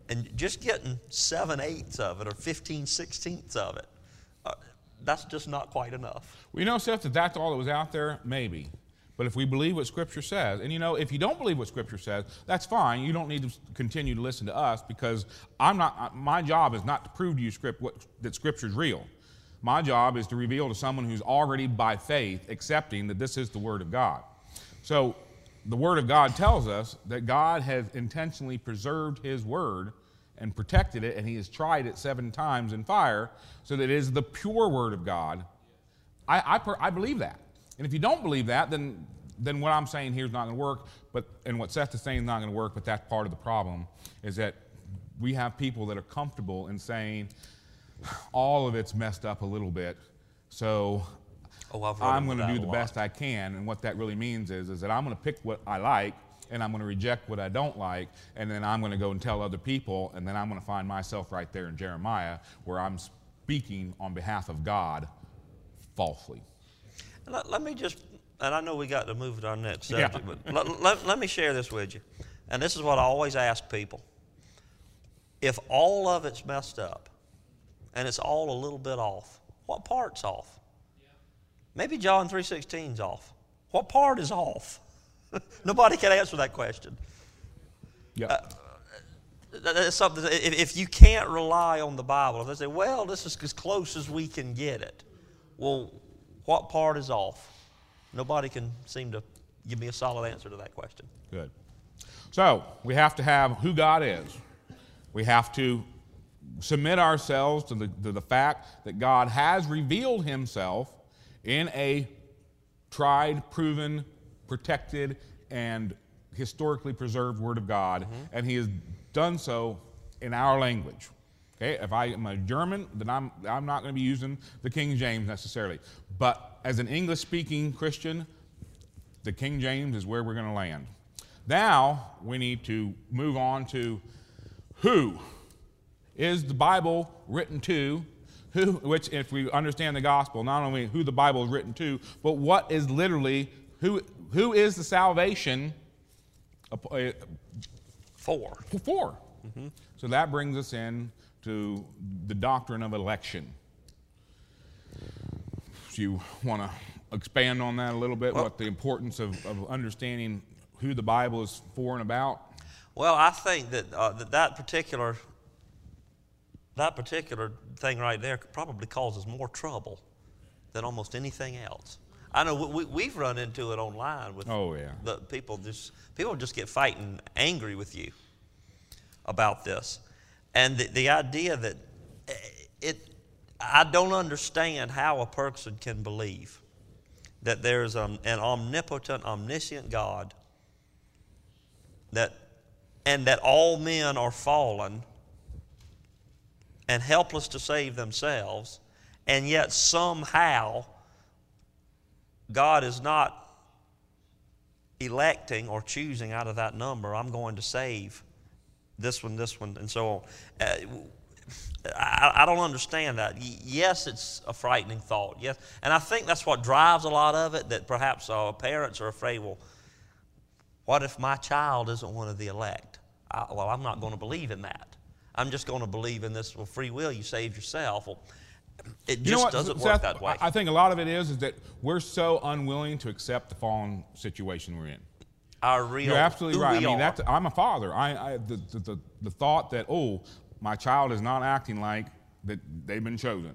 And just getting seven eighths of it or 15 sixteenths of it, uh, that's just not quite enough. We know, Seth, that that's all that was out there? Maybe. But if we believe what Scripture says, and you know, if you don't believe what Scripture says, that's fine. You don't need to continue to listen to us because I'm not. My job is not to prove to you script what, that Scripture is real. My job is to reveal to someone who's already by faith accepting that this is the Word of God. So the Word of God tells us that God has intentionally preserved His Word and protected it, and He has tried it seven times in fire so that it is the pure Word of God. I, I, I believe that. And if you don't believe that, then, then what I'm saying here is not going to work, but, and what Seth is saying is not going to work, but that's part of the problem, is that we have people that are comfortable in saying, all of it's messed up a little bit. So Oh, I'm going to do the best I can. And what that really means is, is that I'm going to pick what I like and I'm going to reject what I don't like. And then I'm going to go and tell other people. And then I'm going to find myself right there in Jeremiah where I'm speaking on behalf of God falsely. Let, let me just, and I know we got to move to our next Yeah. subject, but let, let, let me share this with you. And this is what I always ask people. If all of it's messed up and it's all a little bit off, what part's off? Maybe John 3.16's off. What part is off? Nobody can answer that question. Yep. Uh, that- That's something, if, if you can't rely on the Bible, if they say, well, this is as close as we can get it, well, what part is off? Nobody can seem to give me a solid answer to that question. Good. So we have to have who God is. We have to submit ourselves to the, to the fact that God has revealed himself in a tried, proven, protected, and historically preserved Word of God, mm-hmm. and he has done so in our language. Okay, if I am a German, then I'm, I'm not going to be using the King James necessarily. But as an English speaking Christian, the King James is where we're going to land. Now we need to move on to who is the Bible written to? Who, which, if we understand the gospel, not only who the Bible is written to, but what is literally who who is the salvation uh, Four. for? So that brings us in to the doctrine of election. Do you want to expand on that a little bit? what the importance of, of understanding who the Bible is for and about? Well, I think that, uh, that that particular that particular thing right there probably causes more trouble than almost anything else. I know we, we- we've run into it online with Oh, yeah. the people just people just get fighting angry with you about this, and the, the idea that eh, it I don't understand how a person can believe that there's um, an omnipotent, omniscient God that and that all men are fallen and helpless to save themselves, and yet somehow God is not electing or choosing out of that number, I'm going to save this one, this one, and so on. Uh, I, I don't understand that. Yes, it's a frightening thought. Yes, and I think that's what drives a lot of it. That perhaps uh, parents are afraid. Well, what if my child isn't one of the elect? I, well, I'm not going to believe in that. I'm just going to believe in this. Well, free will. You saved yourself. Well, it just You what, doesn't Seth, work that way. I think a lot of it is is that we're so unwilling to accept the fallen situation we're in. Our real. You're absolutely right. I mean, are. that's, I'm a father. I, I the, the, the, the thought that oh, my child is not acting like that they've been chosen.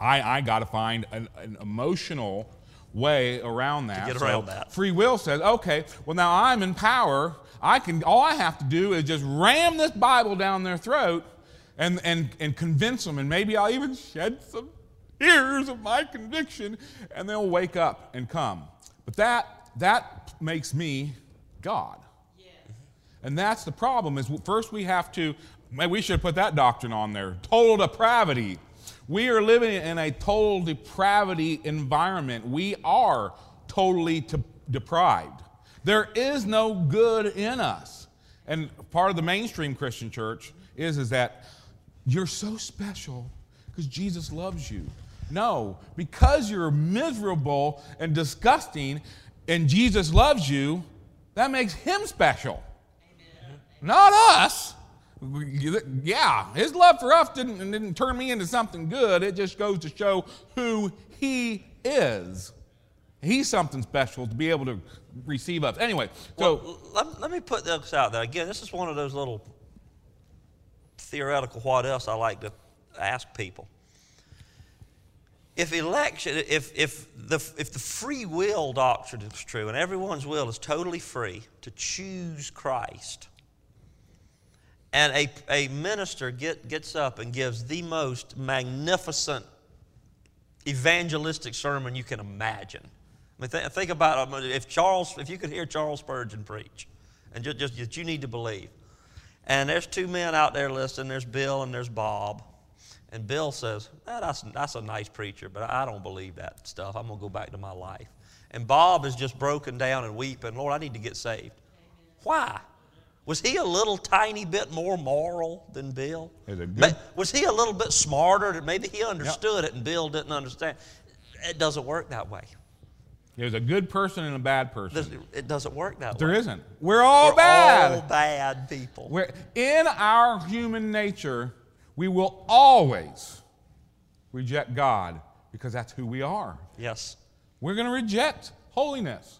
I, I got to find an, an emotional way around that. get So that. Free will says, okay, well now I'm in power. I can. All I have to do is just ram this Bible down their throat, and and and convince them, and maybe I'll even shed some tears of my conviction, and they'll wake up and come. But that that makes me God. And that's the problem is first we have to, maybe we should put that doctrine on there, total depravity. We are living in a total depravity environment. We are totally to- deprived. There is no good in us. And part of the mainstream Christian church is, is that you're so special because Jesus loves you. No, because you're miserable and disgusting and Jesus loves you, that makes him special. Not us. Yeah, his love for us didn't, didn't turn me into something good. It just goes to show who he is. He's something special to be able to receive us. Anyway, so Well, let, let me put this out there. Again, this is one of those little theoretical what else I like to ask people. If election, if, if, the, if the free will doctrine is true and everyone's will is totally free to choose Christ, and a, a minister get, gets up and gives the most magnificent evangelistic sermon you can imagine. I mean, th- think about um, if Charles, if you could hear Charles Spurgeon preach, and just, just that you need to believe. And there's two men out there listening. There's Bill and there's Bob, And Bill says, eh, that's, that's a nice preacher, but I don't believe that stuff. I'm going to go back to my life. And Bob is just broken down and weeping, Lord, I need to get saved. Why? Was he a little tiny bit more moral than Bill? Good... Was he a little bit smarter? Maybe he understood yep. it and Bill didn't understand. It doesn't work that way. There's a good person and a bad person. It doesn't work that there way. There isn't. We're all We're bad. all bad people. We're, in our human nature, we will always reject God because that's who we are. Yes. We're going to reject holiness.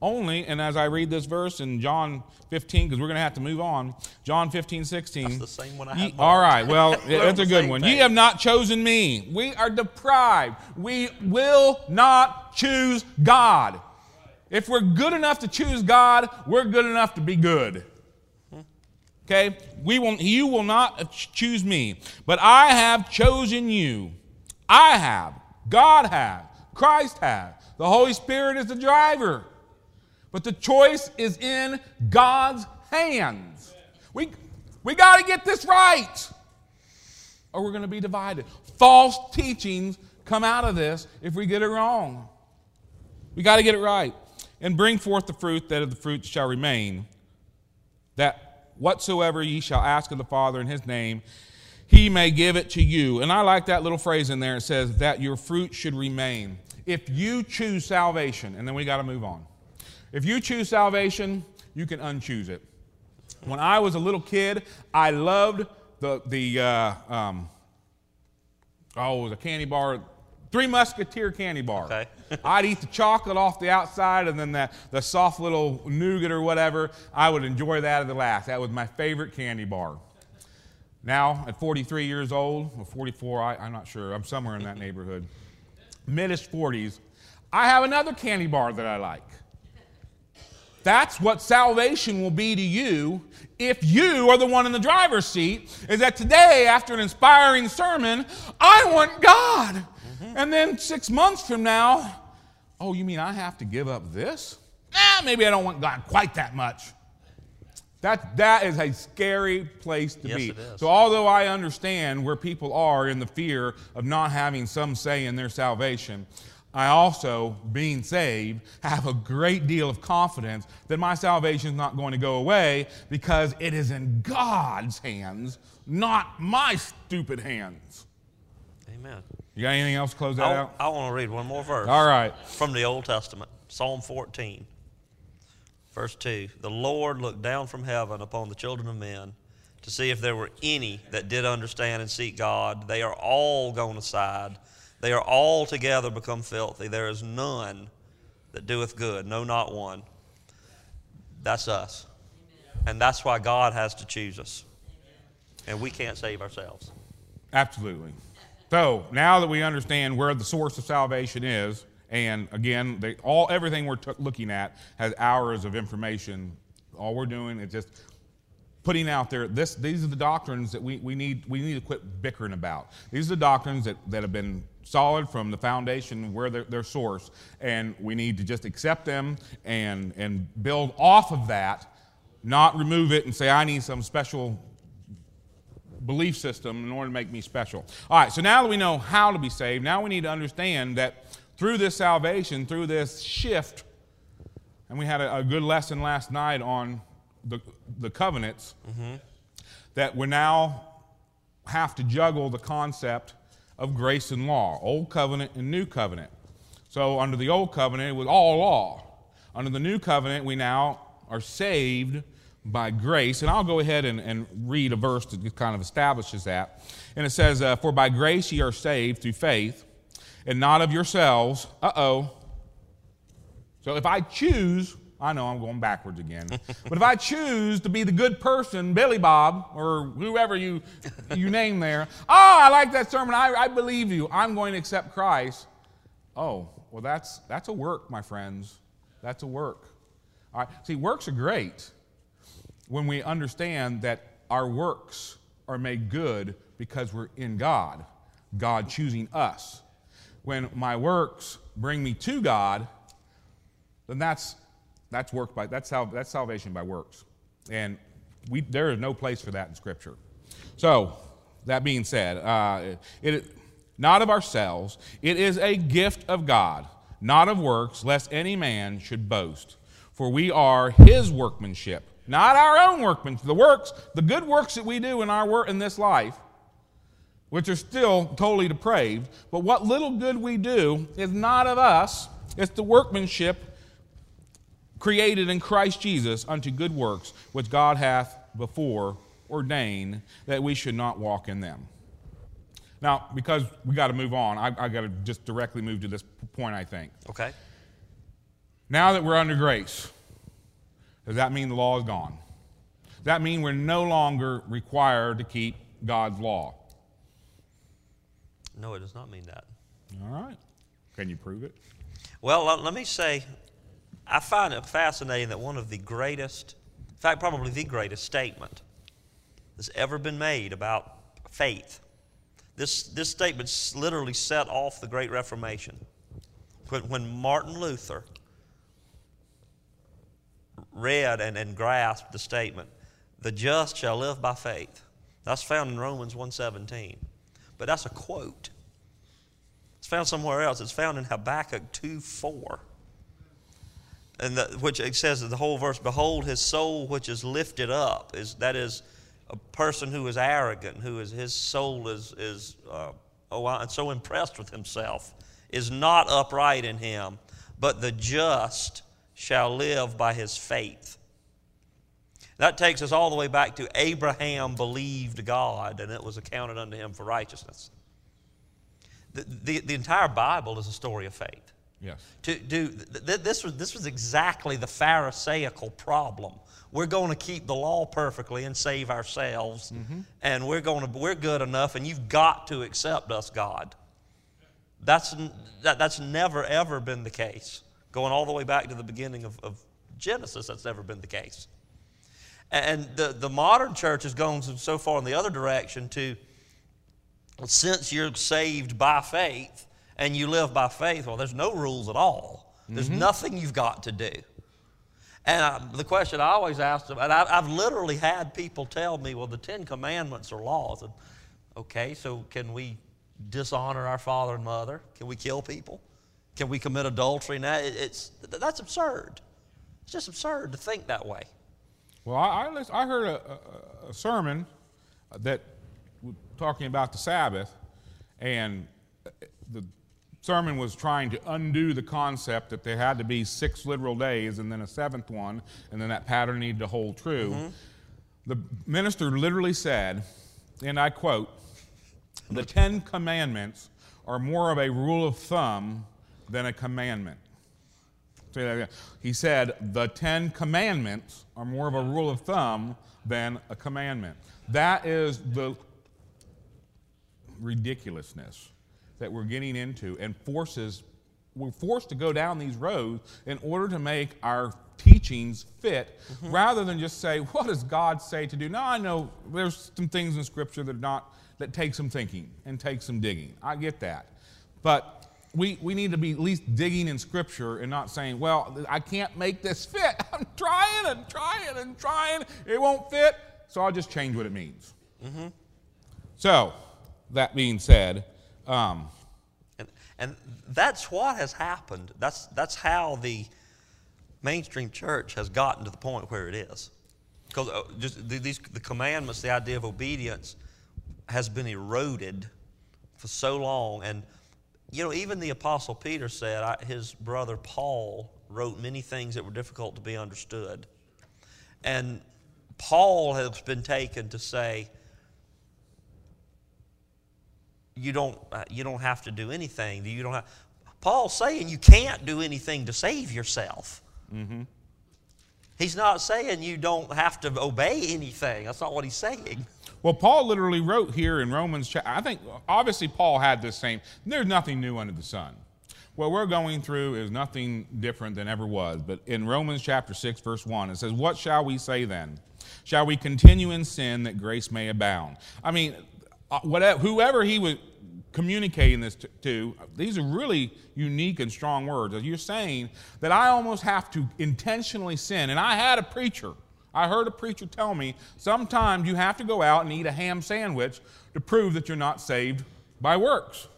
Only, and as I read this verse in John 15, because we're going to have to move on, John 15, 16. That's the same one I have. all right, well, that's a good one. Ye have not chosen me. We are deprived. We will not choose God. If we're good enough to choose God, we're good enough to be good. Okay? We will, you will not choose me, but I have chosen you. I have. God has. Christ has. The Holy Spirit is the driver. But the choice is in God's hands. We, we got to get this right, or we're going to be divided. False teachings come out of this if we get it wrong. We got to get it right. And bring forth the fruit that of the fruit shall remain, that whatsoever ye shall ask of the Father in his name, he may give it to you. And I like that little phrase in there. It says that your fruit should remain. If you choose salvation, and then we got to move on. If you choose salvation, you can unchoose it. When I was a little kid, I loved the, the uh, um, oh, it was a candy bar, Three Musketeer candy bar. Okay. I'd eat the chocolate off the outside and then the, the soft little nougat or whatever. I would enjoy that at the last. That was my favorite candy bar. Now, at 43 years old, or 44, I, I'm not sure, I'm somewhere in that neighborhood, midish 40s, I have another candy bar that I like. That's what salvation will be to you if you are the one in the driver's seat. Is that today, after an inspiring sermon, I want God. Mm-hmm. And then six months from now, oh, you mean I have to give up this? Eh, maybe I don't want God quite that much. That, that is a scary place to yes, be. So, although I understand where people are in the fear of not having some say in their salvation, I also, being saved, have a great deal of confidence that my salvation is not going to go away because it is in God's hands, not my stupid hands. Amen. You got anything else to close that I, out? I want to read one more verse. All right. From the Old Testament, Psalm 14, verse 2. The Lord looked down from heaven upon the children of men to see if there were any that did understand and seek God. They are all gone aside they are all together become filthy. There is none that doeth good, no, not one. That's us. And that's why God has to choose us. And we can't save ourselves. Absolutely. So now that we understand where the source of salvation is, and again, they, all everything we're t- looking at has hours of information. All we're doing is just putting out there this, these are the doctrines that we, we, need, we need to quit bickering about. These are the doctrines that, that have been solid from the foundation where their, their source, and we need to just accept them and, and build off of that, not remove it and say, I need some special belief system in order to make me special. All right, so now that we know how to be saved, now we need to understand that through this salvation, through this shift, and we had a, a good lesson last night on the, the covenants, mm-hmm. that we now have to juggle the concept of grace and law, Old Covenant and New Covenant. So, under the Old Covenant, it was all law. Under the New Covenant, we now are saved by grace. And I'll go ahead and, and read a verse that kind of establishes that. And it says, uh, For by grace ye are saved through faith, and not of yourselves. Uh oh. So, if I choose I know I'm going backwards again. but if I choose to be the good person, Billy Bob, or whoever you, you name there, oh, I like that sermon. I, I believe you. I'm going to accept Christ. Oh, well, that's, that's a work, my friends. That's a work. All right. See, works are great when we understand that our works are made good because we're in God, God choosing us. When my works bring me to God, then that's that's work by that's sal- that's salvation by works, and we there is no place for that in Scripture. So that being said, uh, it, not of ourselves, it is a gift of God, not of works, lest any man should boast. For we are his workmanship, not our own workmanship. The works, the good works that we do in our work in this life, which are still totally depraved, but what little good we do is not of us, it's the workmanship created in Christ Jesus unto good works, which God hath before ordained that we should not walk in them. Now, because we got to move on, I, I got to just directly move to this point, I think. Okay. Now that we're under grace, does that mean the law is gone? Does that mean we're no longer required to keep God's law? No, it does not mean that. All right. Can you prove it? Well, let me say, I find it fascinating that one of the greatest, in fact, probably the greatest statement that's ever been made about faith. This, this statement literally set off the Great Reformation. When, when Martin Luther read and, and grasped the statement, the just shall live by faith. That's found in Romans 1.17. But that's a quote. It's found somewhere else. It's found in Habakkuk 2.4 and the, which it says the whole verse, behold, his soul which is lifted up, is that is a person who is arrogant, who is his soul is is uh, oh, and so impressed with himself, is not upright in him, but the just shall live by his faith. That takes us all the way back to Abraham believed God, and it was accounted unto him for righteousness. The, the, the entire Bible is a story of faith. Yes. To do th- this was this was exactly the Pharisaical problem. We're going to keep the law perfectly and save ourselves, mm-hmm. and we're going to we're good enough, and you've got to accept us, God. That's that, that's never ever been the case. Going all the way back to the beginning of, of Genesis, that's never been the case. And the, the modern church has gone so far in the other direction to since you're saved by faith, and you live by faith, well, there's no rules at all. There's mm-hmm. nothing you've got to do. And I, the question I always ask them, and I, have literally had people tell me, well, the Ten Commandments are laws. And, okay, so can we dishonor our father and mother? Can we kill people? Can we commit adultery? Now, it, it's, that's absurd. It's just absurd to think that way. Well, I, I, I heard a, a, a sermon that talking about the Sabbath, and the sermon was trying to undo the concept that there had to be six literal days and then a seventh one, and then that pattern needed to hold true. Mm-hmm. The minister literally said, and I quote, the Ten Commandments are more of a rule of thumb than a commandment. Say that again. He said, the Ten Commandments are more of a rule of thumb than a commandment. That is the ridiculousness that we're getting into and forces we're forced to go down these roads in order to make our teachings fit mm-hmm. rather than just say what does god say to do? Now i know there's some things in scripture that are not that take some thinking and take some digging. I get that. But we, we need to be at least digging in scripture and not saying well i can't make this fit. I'm trying and trying and trying. It won't fit. So i'll just change what it means. Mm-hmm. so that being said um, and, and that's what has happened. That's, that's how the mainstream church has gotten to the point where it is. Because uh, just these, the commandments, the idea of obedience, has been eroded for so long. And, you know, even the Apostle Peter said I, his brother Paul wrote many things that were difficult to be understood. And Paul has been taken to say, you don't, uh, you don't have to do anything. You don't have, Paul's saying you can't do anything to save yourself. Mm-hmm. He's not saying you don't have to obey anything. That's not what he's saying. Well, Paul literally wrote here in Romans, I think obviously Paul had the same, there's nothing new under the sun. What we're going through is nothing different than ever was. But in Romans chapter 6, verse 1, it says, What shall we say then? Shall we continue in sin that grace may abound? I mean, uh, whatever, whoever he was communicating this to, to, these are really unique and strong words. You're saying that I almost have to intentionally sin. And I had a preacher I heard a preacher tell me sometimes you have to go out and eat a ham sandwich to prove that you're not saved by works.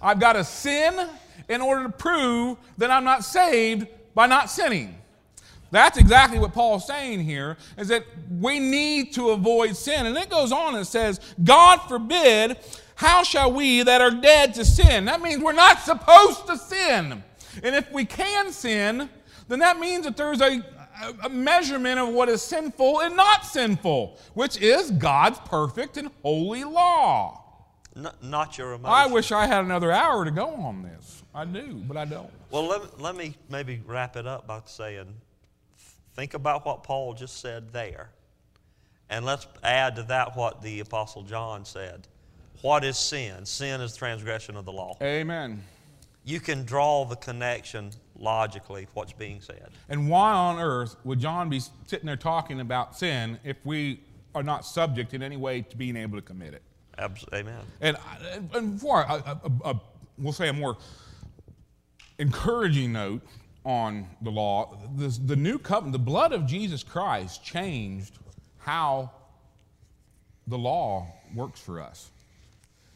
I've got to sin in order to prove that I'm not saved by not sinning. That's exactly what Paul's saying here is that we need to avoid sin. And it goes on and says, God forbid, how shall we that are dead to sin? That means we're not supposed to sin. And if we can sin, then that means that there's a, a measurement of what is sinful and not sinful, which is God's perfect and holy law. N- not your emotion. I wish I had another hour to go on this. I do, but I don't. Well, let, let me maybe wrap it up by saying think about what Paul just said there. And let's add to that what the Apostle John said. What is sin? Sin is transgression of the law. Amen. You can draw the connection logically, what's being said. And why on earth would John be sitting there talking about sin if we are not subject in any way to being able to commit it? Abs- Amen. And, and for a, a, a, we'll say a more encouraging note on the law, this, the new covenant, the blood of Jesus Christ changed how the law works for us.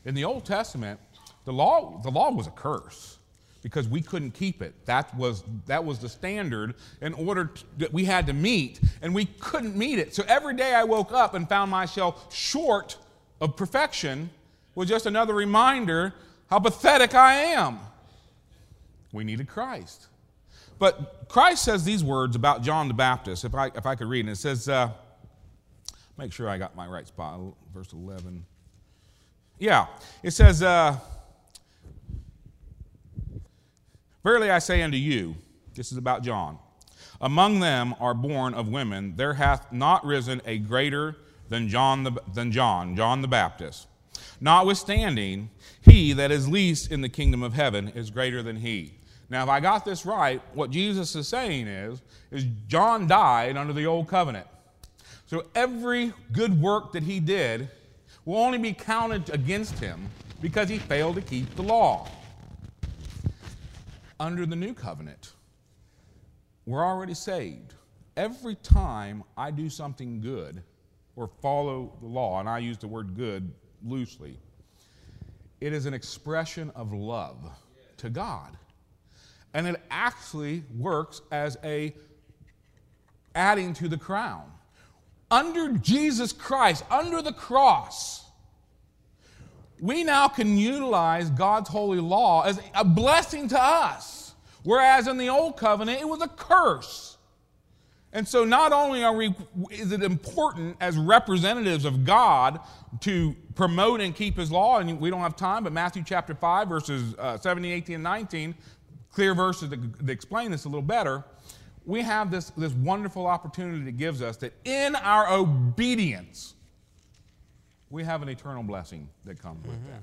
In the Old Testament, the law, the law was a curse because we couldn't keep it. That was, that was the standard in order to, that we had to meet, and we couldn't meet it. So every day I woke up and found myself short of perfection was just another reminder how pathetic I am. We needed Christ. But Christ says these words about John the Baptist, if I, if I could read, and it says, uh, make sure I got my right spot, verse 11. Yeah, it says, uh, Verily I say unto you, this is about John, among them are born of women, there hath not risen a greater than John, the, than John, John the Baptist. Notwithstanding, he that is least in the kingdom of heaven is greater than he. Now, if I got this right, what Jesus is saying is, is John died under the old covenant. So every good work that he did will only be counted against him because he failed to keep the law. Under the new covenant, we're already saved. Every time I do something good or follow the law, and I use the word good loosely, it is an expression of love to God and it actually works as a adding to the crown. Under Jesus Christ, under the cross, we now can utilize God's holy law as a blessing to us. Whereas in the old covenant, it was a curse. And so not only are we, is it important as representatives of God to promote and keep his law, and we don't have time, but Matthew chapter 5, verses uh, 17, 18, and 19 clear verses that, that explain this a little better, we have this, this wonderful opportunity that gives us that in our obedience, we have an eternal blessing that comes mm-hmm. with that.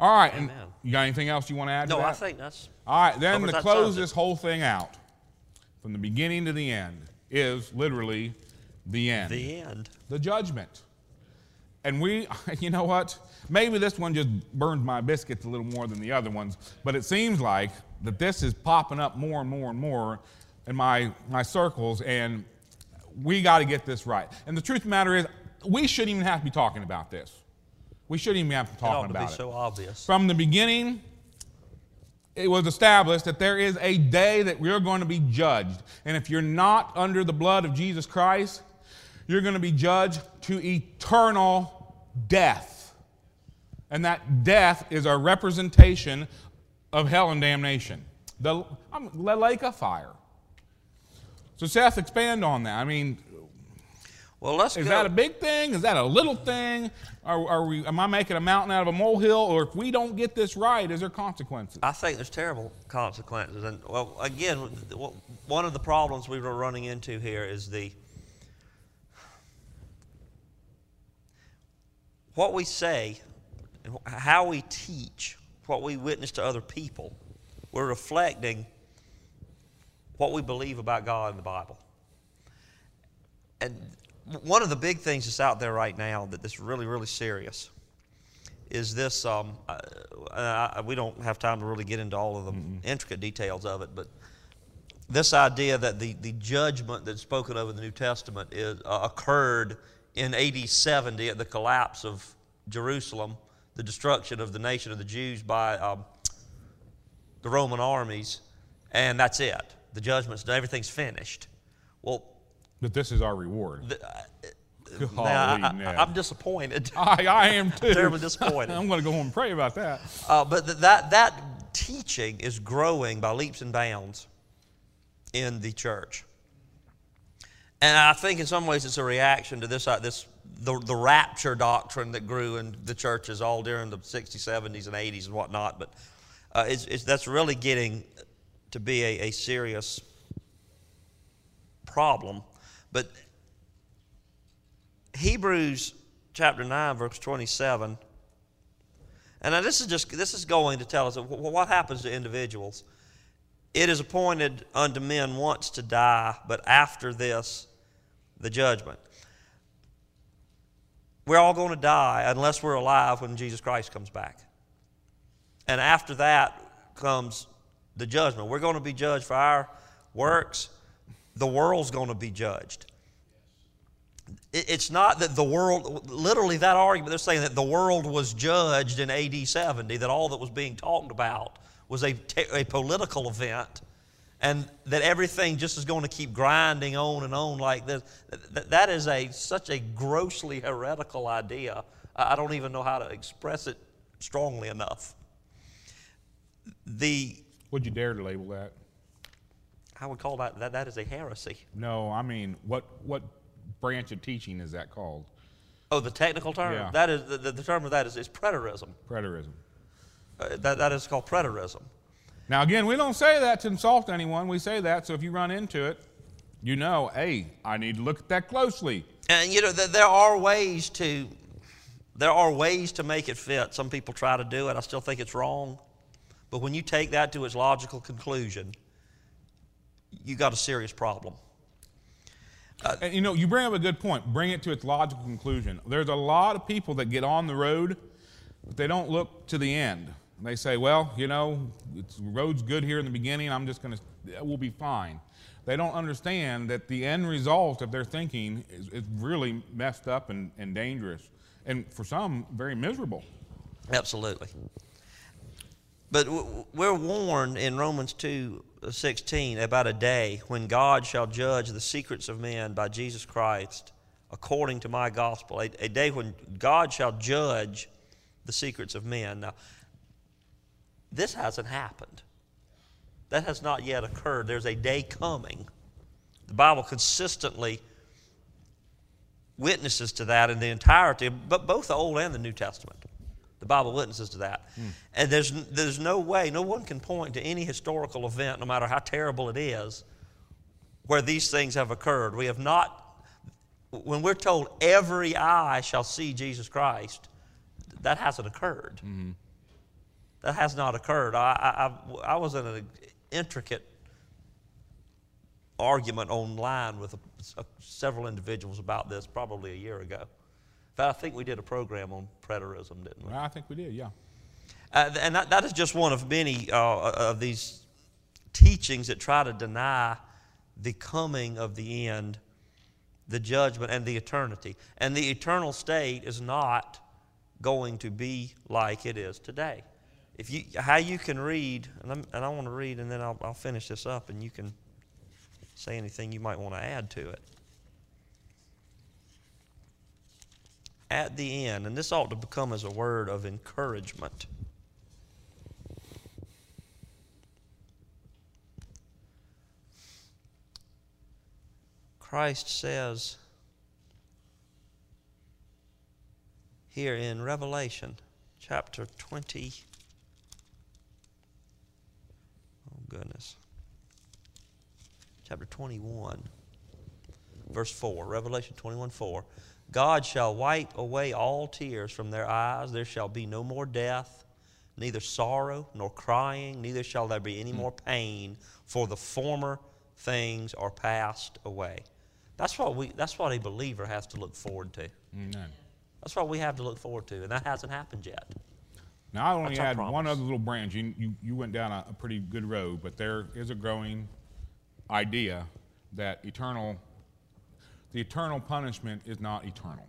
All right, Amen. and you got anything else you want to add no, to? I think that's. All right, then to close this whole thing out, from the beginning to the end, is literally the end. The end. The judgment. And we, you know what? Maybe this one just burns my biscuits a little more than the other ones, but it seems like that this is popping up more and more and more in my, my circles, and we got to get this right. And the truth of the matter is, we shouldn't even have to be talking about this. We shouldn't even have to be talking it about be it. so obvious. From the beginning, it was established that there is a day that we're going to be judged. And if you're not under the blood of Jesus Christ, you're going to be judged to eternal death. And that death is a representation of hell and damnation, the, um, the lake of fire. So, Seth, expand on that. I mean, well, let's is go. that a big thing? Is that a little thing? Are, are, we, am I making a mountain out of a molehill? Or if we don't get this right, is there consequences? I think there's terrible consequences. And, well, again, one of the problems we were running into here is the what we say, and how we teach what we witness to other people, we're reflecting what we believe about God in the Bible. And one of the big things that's out there right now that is really, really serious is this. Um, uh, I, we don't have time to really get into all of the mm-hmm. intricate details of it, but this idea that the, the judgment that's spoken of in the New Testament is, uh, occurred in AD 70 at the collapse of Jerusalem, the destruction of the nation of the Jews by um, the Roman armies, and that's it. The judgment's done, everything's finished. Well, But this is our reward. the, Golly, now. I, am disappointed. I, I am too. Terribly disappointed. I'm going to go home and pray about that. Uh, but th- that, that teaching is growing by leaps and bounds in the church. And I think in some ways it's a reaction to this, uh, this the, the rapture doctrine that grew in the churches all during the 60s, 70s, and 80s and whatnot. But uh, it's, it's, that's really getting to be a, a serious problem. But Hebrews chapter 9, verse 27. And now this is just this is going to tell us what happens to individuals. It is appointed unto men once to die, but after this, the judgment. We're all going to die unless we're alive when Jesus Christ comes back. And after that comes the judgment. We're going to be judged for our works. The world's going to be judged. It's not that the world, literally, that argument, they're saying that the world was judged in AD 70, that all that was being talked about was a, a political event, and that everything just is going to keep grinding on and on like this. Th- That is a, such a grossly heretical idea. I I don't even know how to express it strongly enough. The, Would you dare to label that? I would call that, that, that is a heresy. No, I mean, what, what branch of teaching is that called? Oh, the technical term? Yeah. That is, the, the term of that is, is preterism. Preterism. Uh, that, that is called preterism. Now, again, we don't say that to insult anyone. We say that so if you run into it, you know, hey, I need to look at that closely. And you know, th- there are ways to there are ways to make it fit. Some people try to do it. I still think it's wrong. But when you take that to its logical conclusion, you got a serious problem. Uh, and you know, you bring up a good point. Bring it to its logical conclusion. There's a lot of people that get on the road, but they don't look to the end. They say, well, you know, the road's good here in the beginning. I'm just going to, we'll be fine. They don't understand that the end result of their thinking is, is really messed up and, and dangerous. And for some, very miserable. Absolutely. But we're warned in Romans 2 uh, 16 about a day when God shall judge the secrets of men by Jesus Christ according to my gospel. A, a day when God shall judge the secrets of men. Now, this hasn't happened. That has not yet occurred. There's a day coming. The Bible consistently witnesses to that in the entirety, but both the Old and the New Testament. The Bible witnesses to that. Hmm. And there's, there's no way, no one can point to any historical event, no matter how terrible it is, where these things have occurred. We have not, when we're told every eye shall see Jesus Christ, that hasn't occurred. Mm-hmm. That has not occurred. I, I, I- I was in an intricate argument online with a, a- several individuals about this probably a year ago. In fact, I think we did a program on preterism, didn't we? I think we did, yeah. Uh, and that, that is just one of many uh, of these teachings that try to deny the coming of the end, the judgment, and the eternity. And the eternal state is not going to be like it is today. If you, how you can read, and, I'm, and I want to read, and then I'll, I'll finish this up, and you can say anything you might want to add to it. At the end, and this ought to become as a word of encouragement. Christ says here in Revelation chapter 20. Oh, goodness. Chapter 21, verse 4. Revelation 21 4. God shall wipe away all tears from their eyes. There shall be no more death, neither sorrow nor crying, neither shall there be any more pain, for the former things are passed away. That's what, we, that's what a believer has to look forward to. Amen. That's what we have to look forward to, and that hasn't happened yet. Now, I only That's had one other little branch. You, you, you went down a, a pretty good road, but there is a growing idea that eternal, the eternal punishment is not eternal.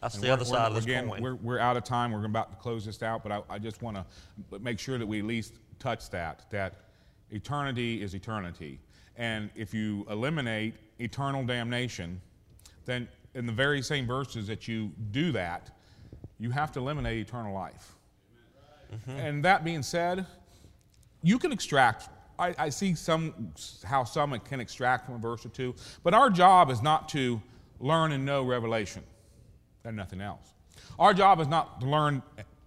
That's And the other side of this again, coin. We're, we're out of time. We're about to close this out, but I, I just want to make sure that we at least touch that, that eternity is eternity. And if you eliminate eternal damnation, then in the very same verses that you do that, you have to eliminate eternal life. Mm-hmm. And that being said, you can extract. I, I see some how some can extract from a verse or two, but our job is not to learn and know Revelation and nothing else. Our job is not to learn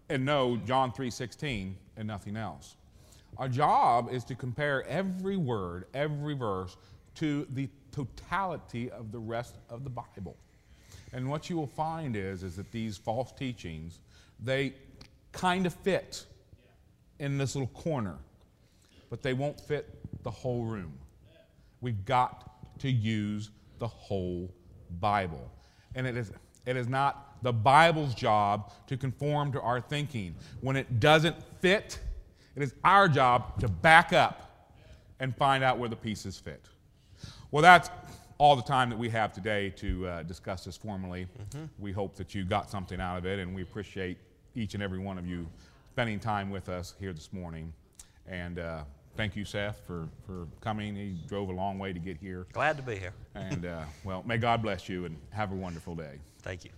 and know John 3:16 and nothing else. Our job is to compare every word, every verse to the totality of the rest of the Bible. And what you will find is, is that these false teachings, they kind of fit in this little corner, but they won't fit the whole room. We've got to use the whole Bible. And it is, it is not the Bible's job to conform to our thinking. When it doesn't fit, it is our job to back up and find out where the pieces fit. Well, that's all the time that we have today to uh, discuss this formally. We hope that you got something out of it, and we appreciate each and every one of you spending time with us here this morning. And uh, thank you, Seth, for, for coming. He drove a long way to get here. Glad to be here. And, uh, well, may God bless you and have a wonderful day. Thank you.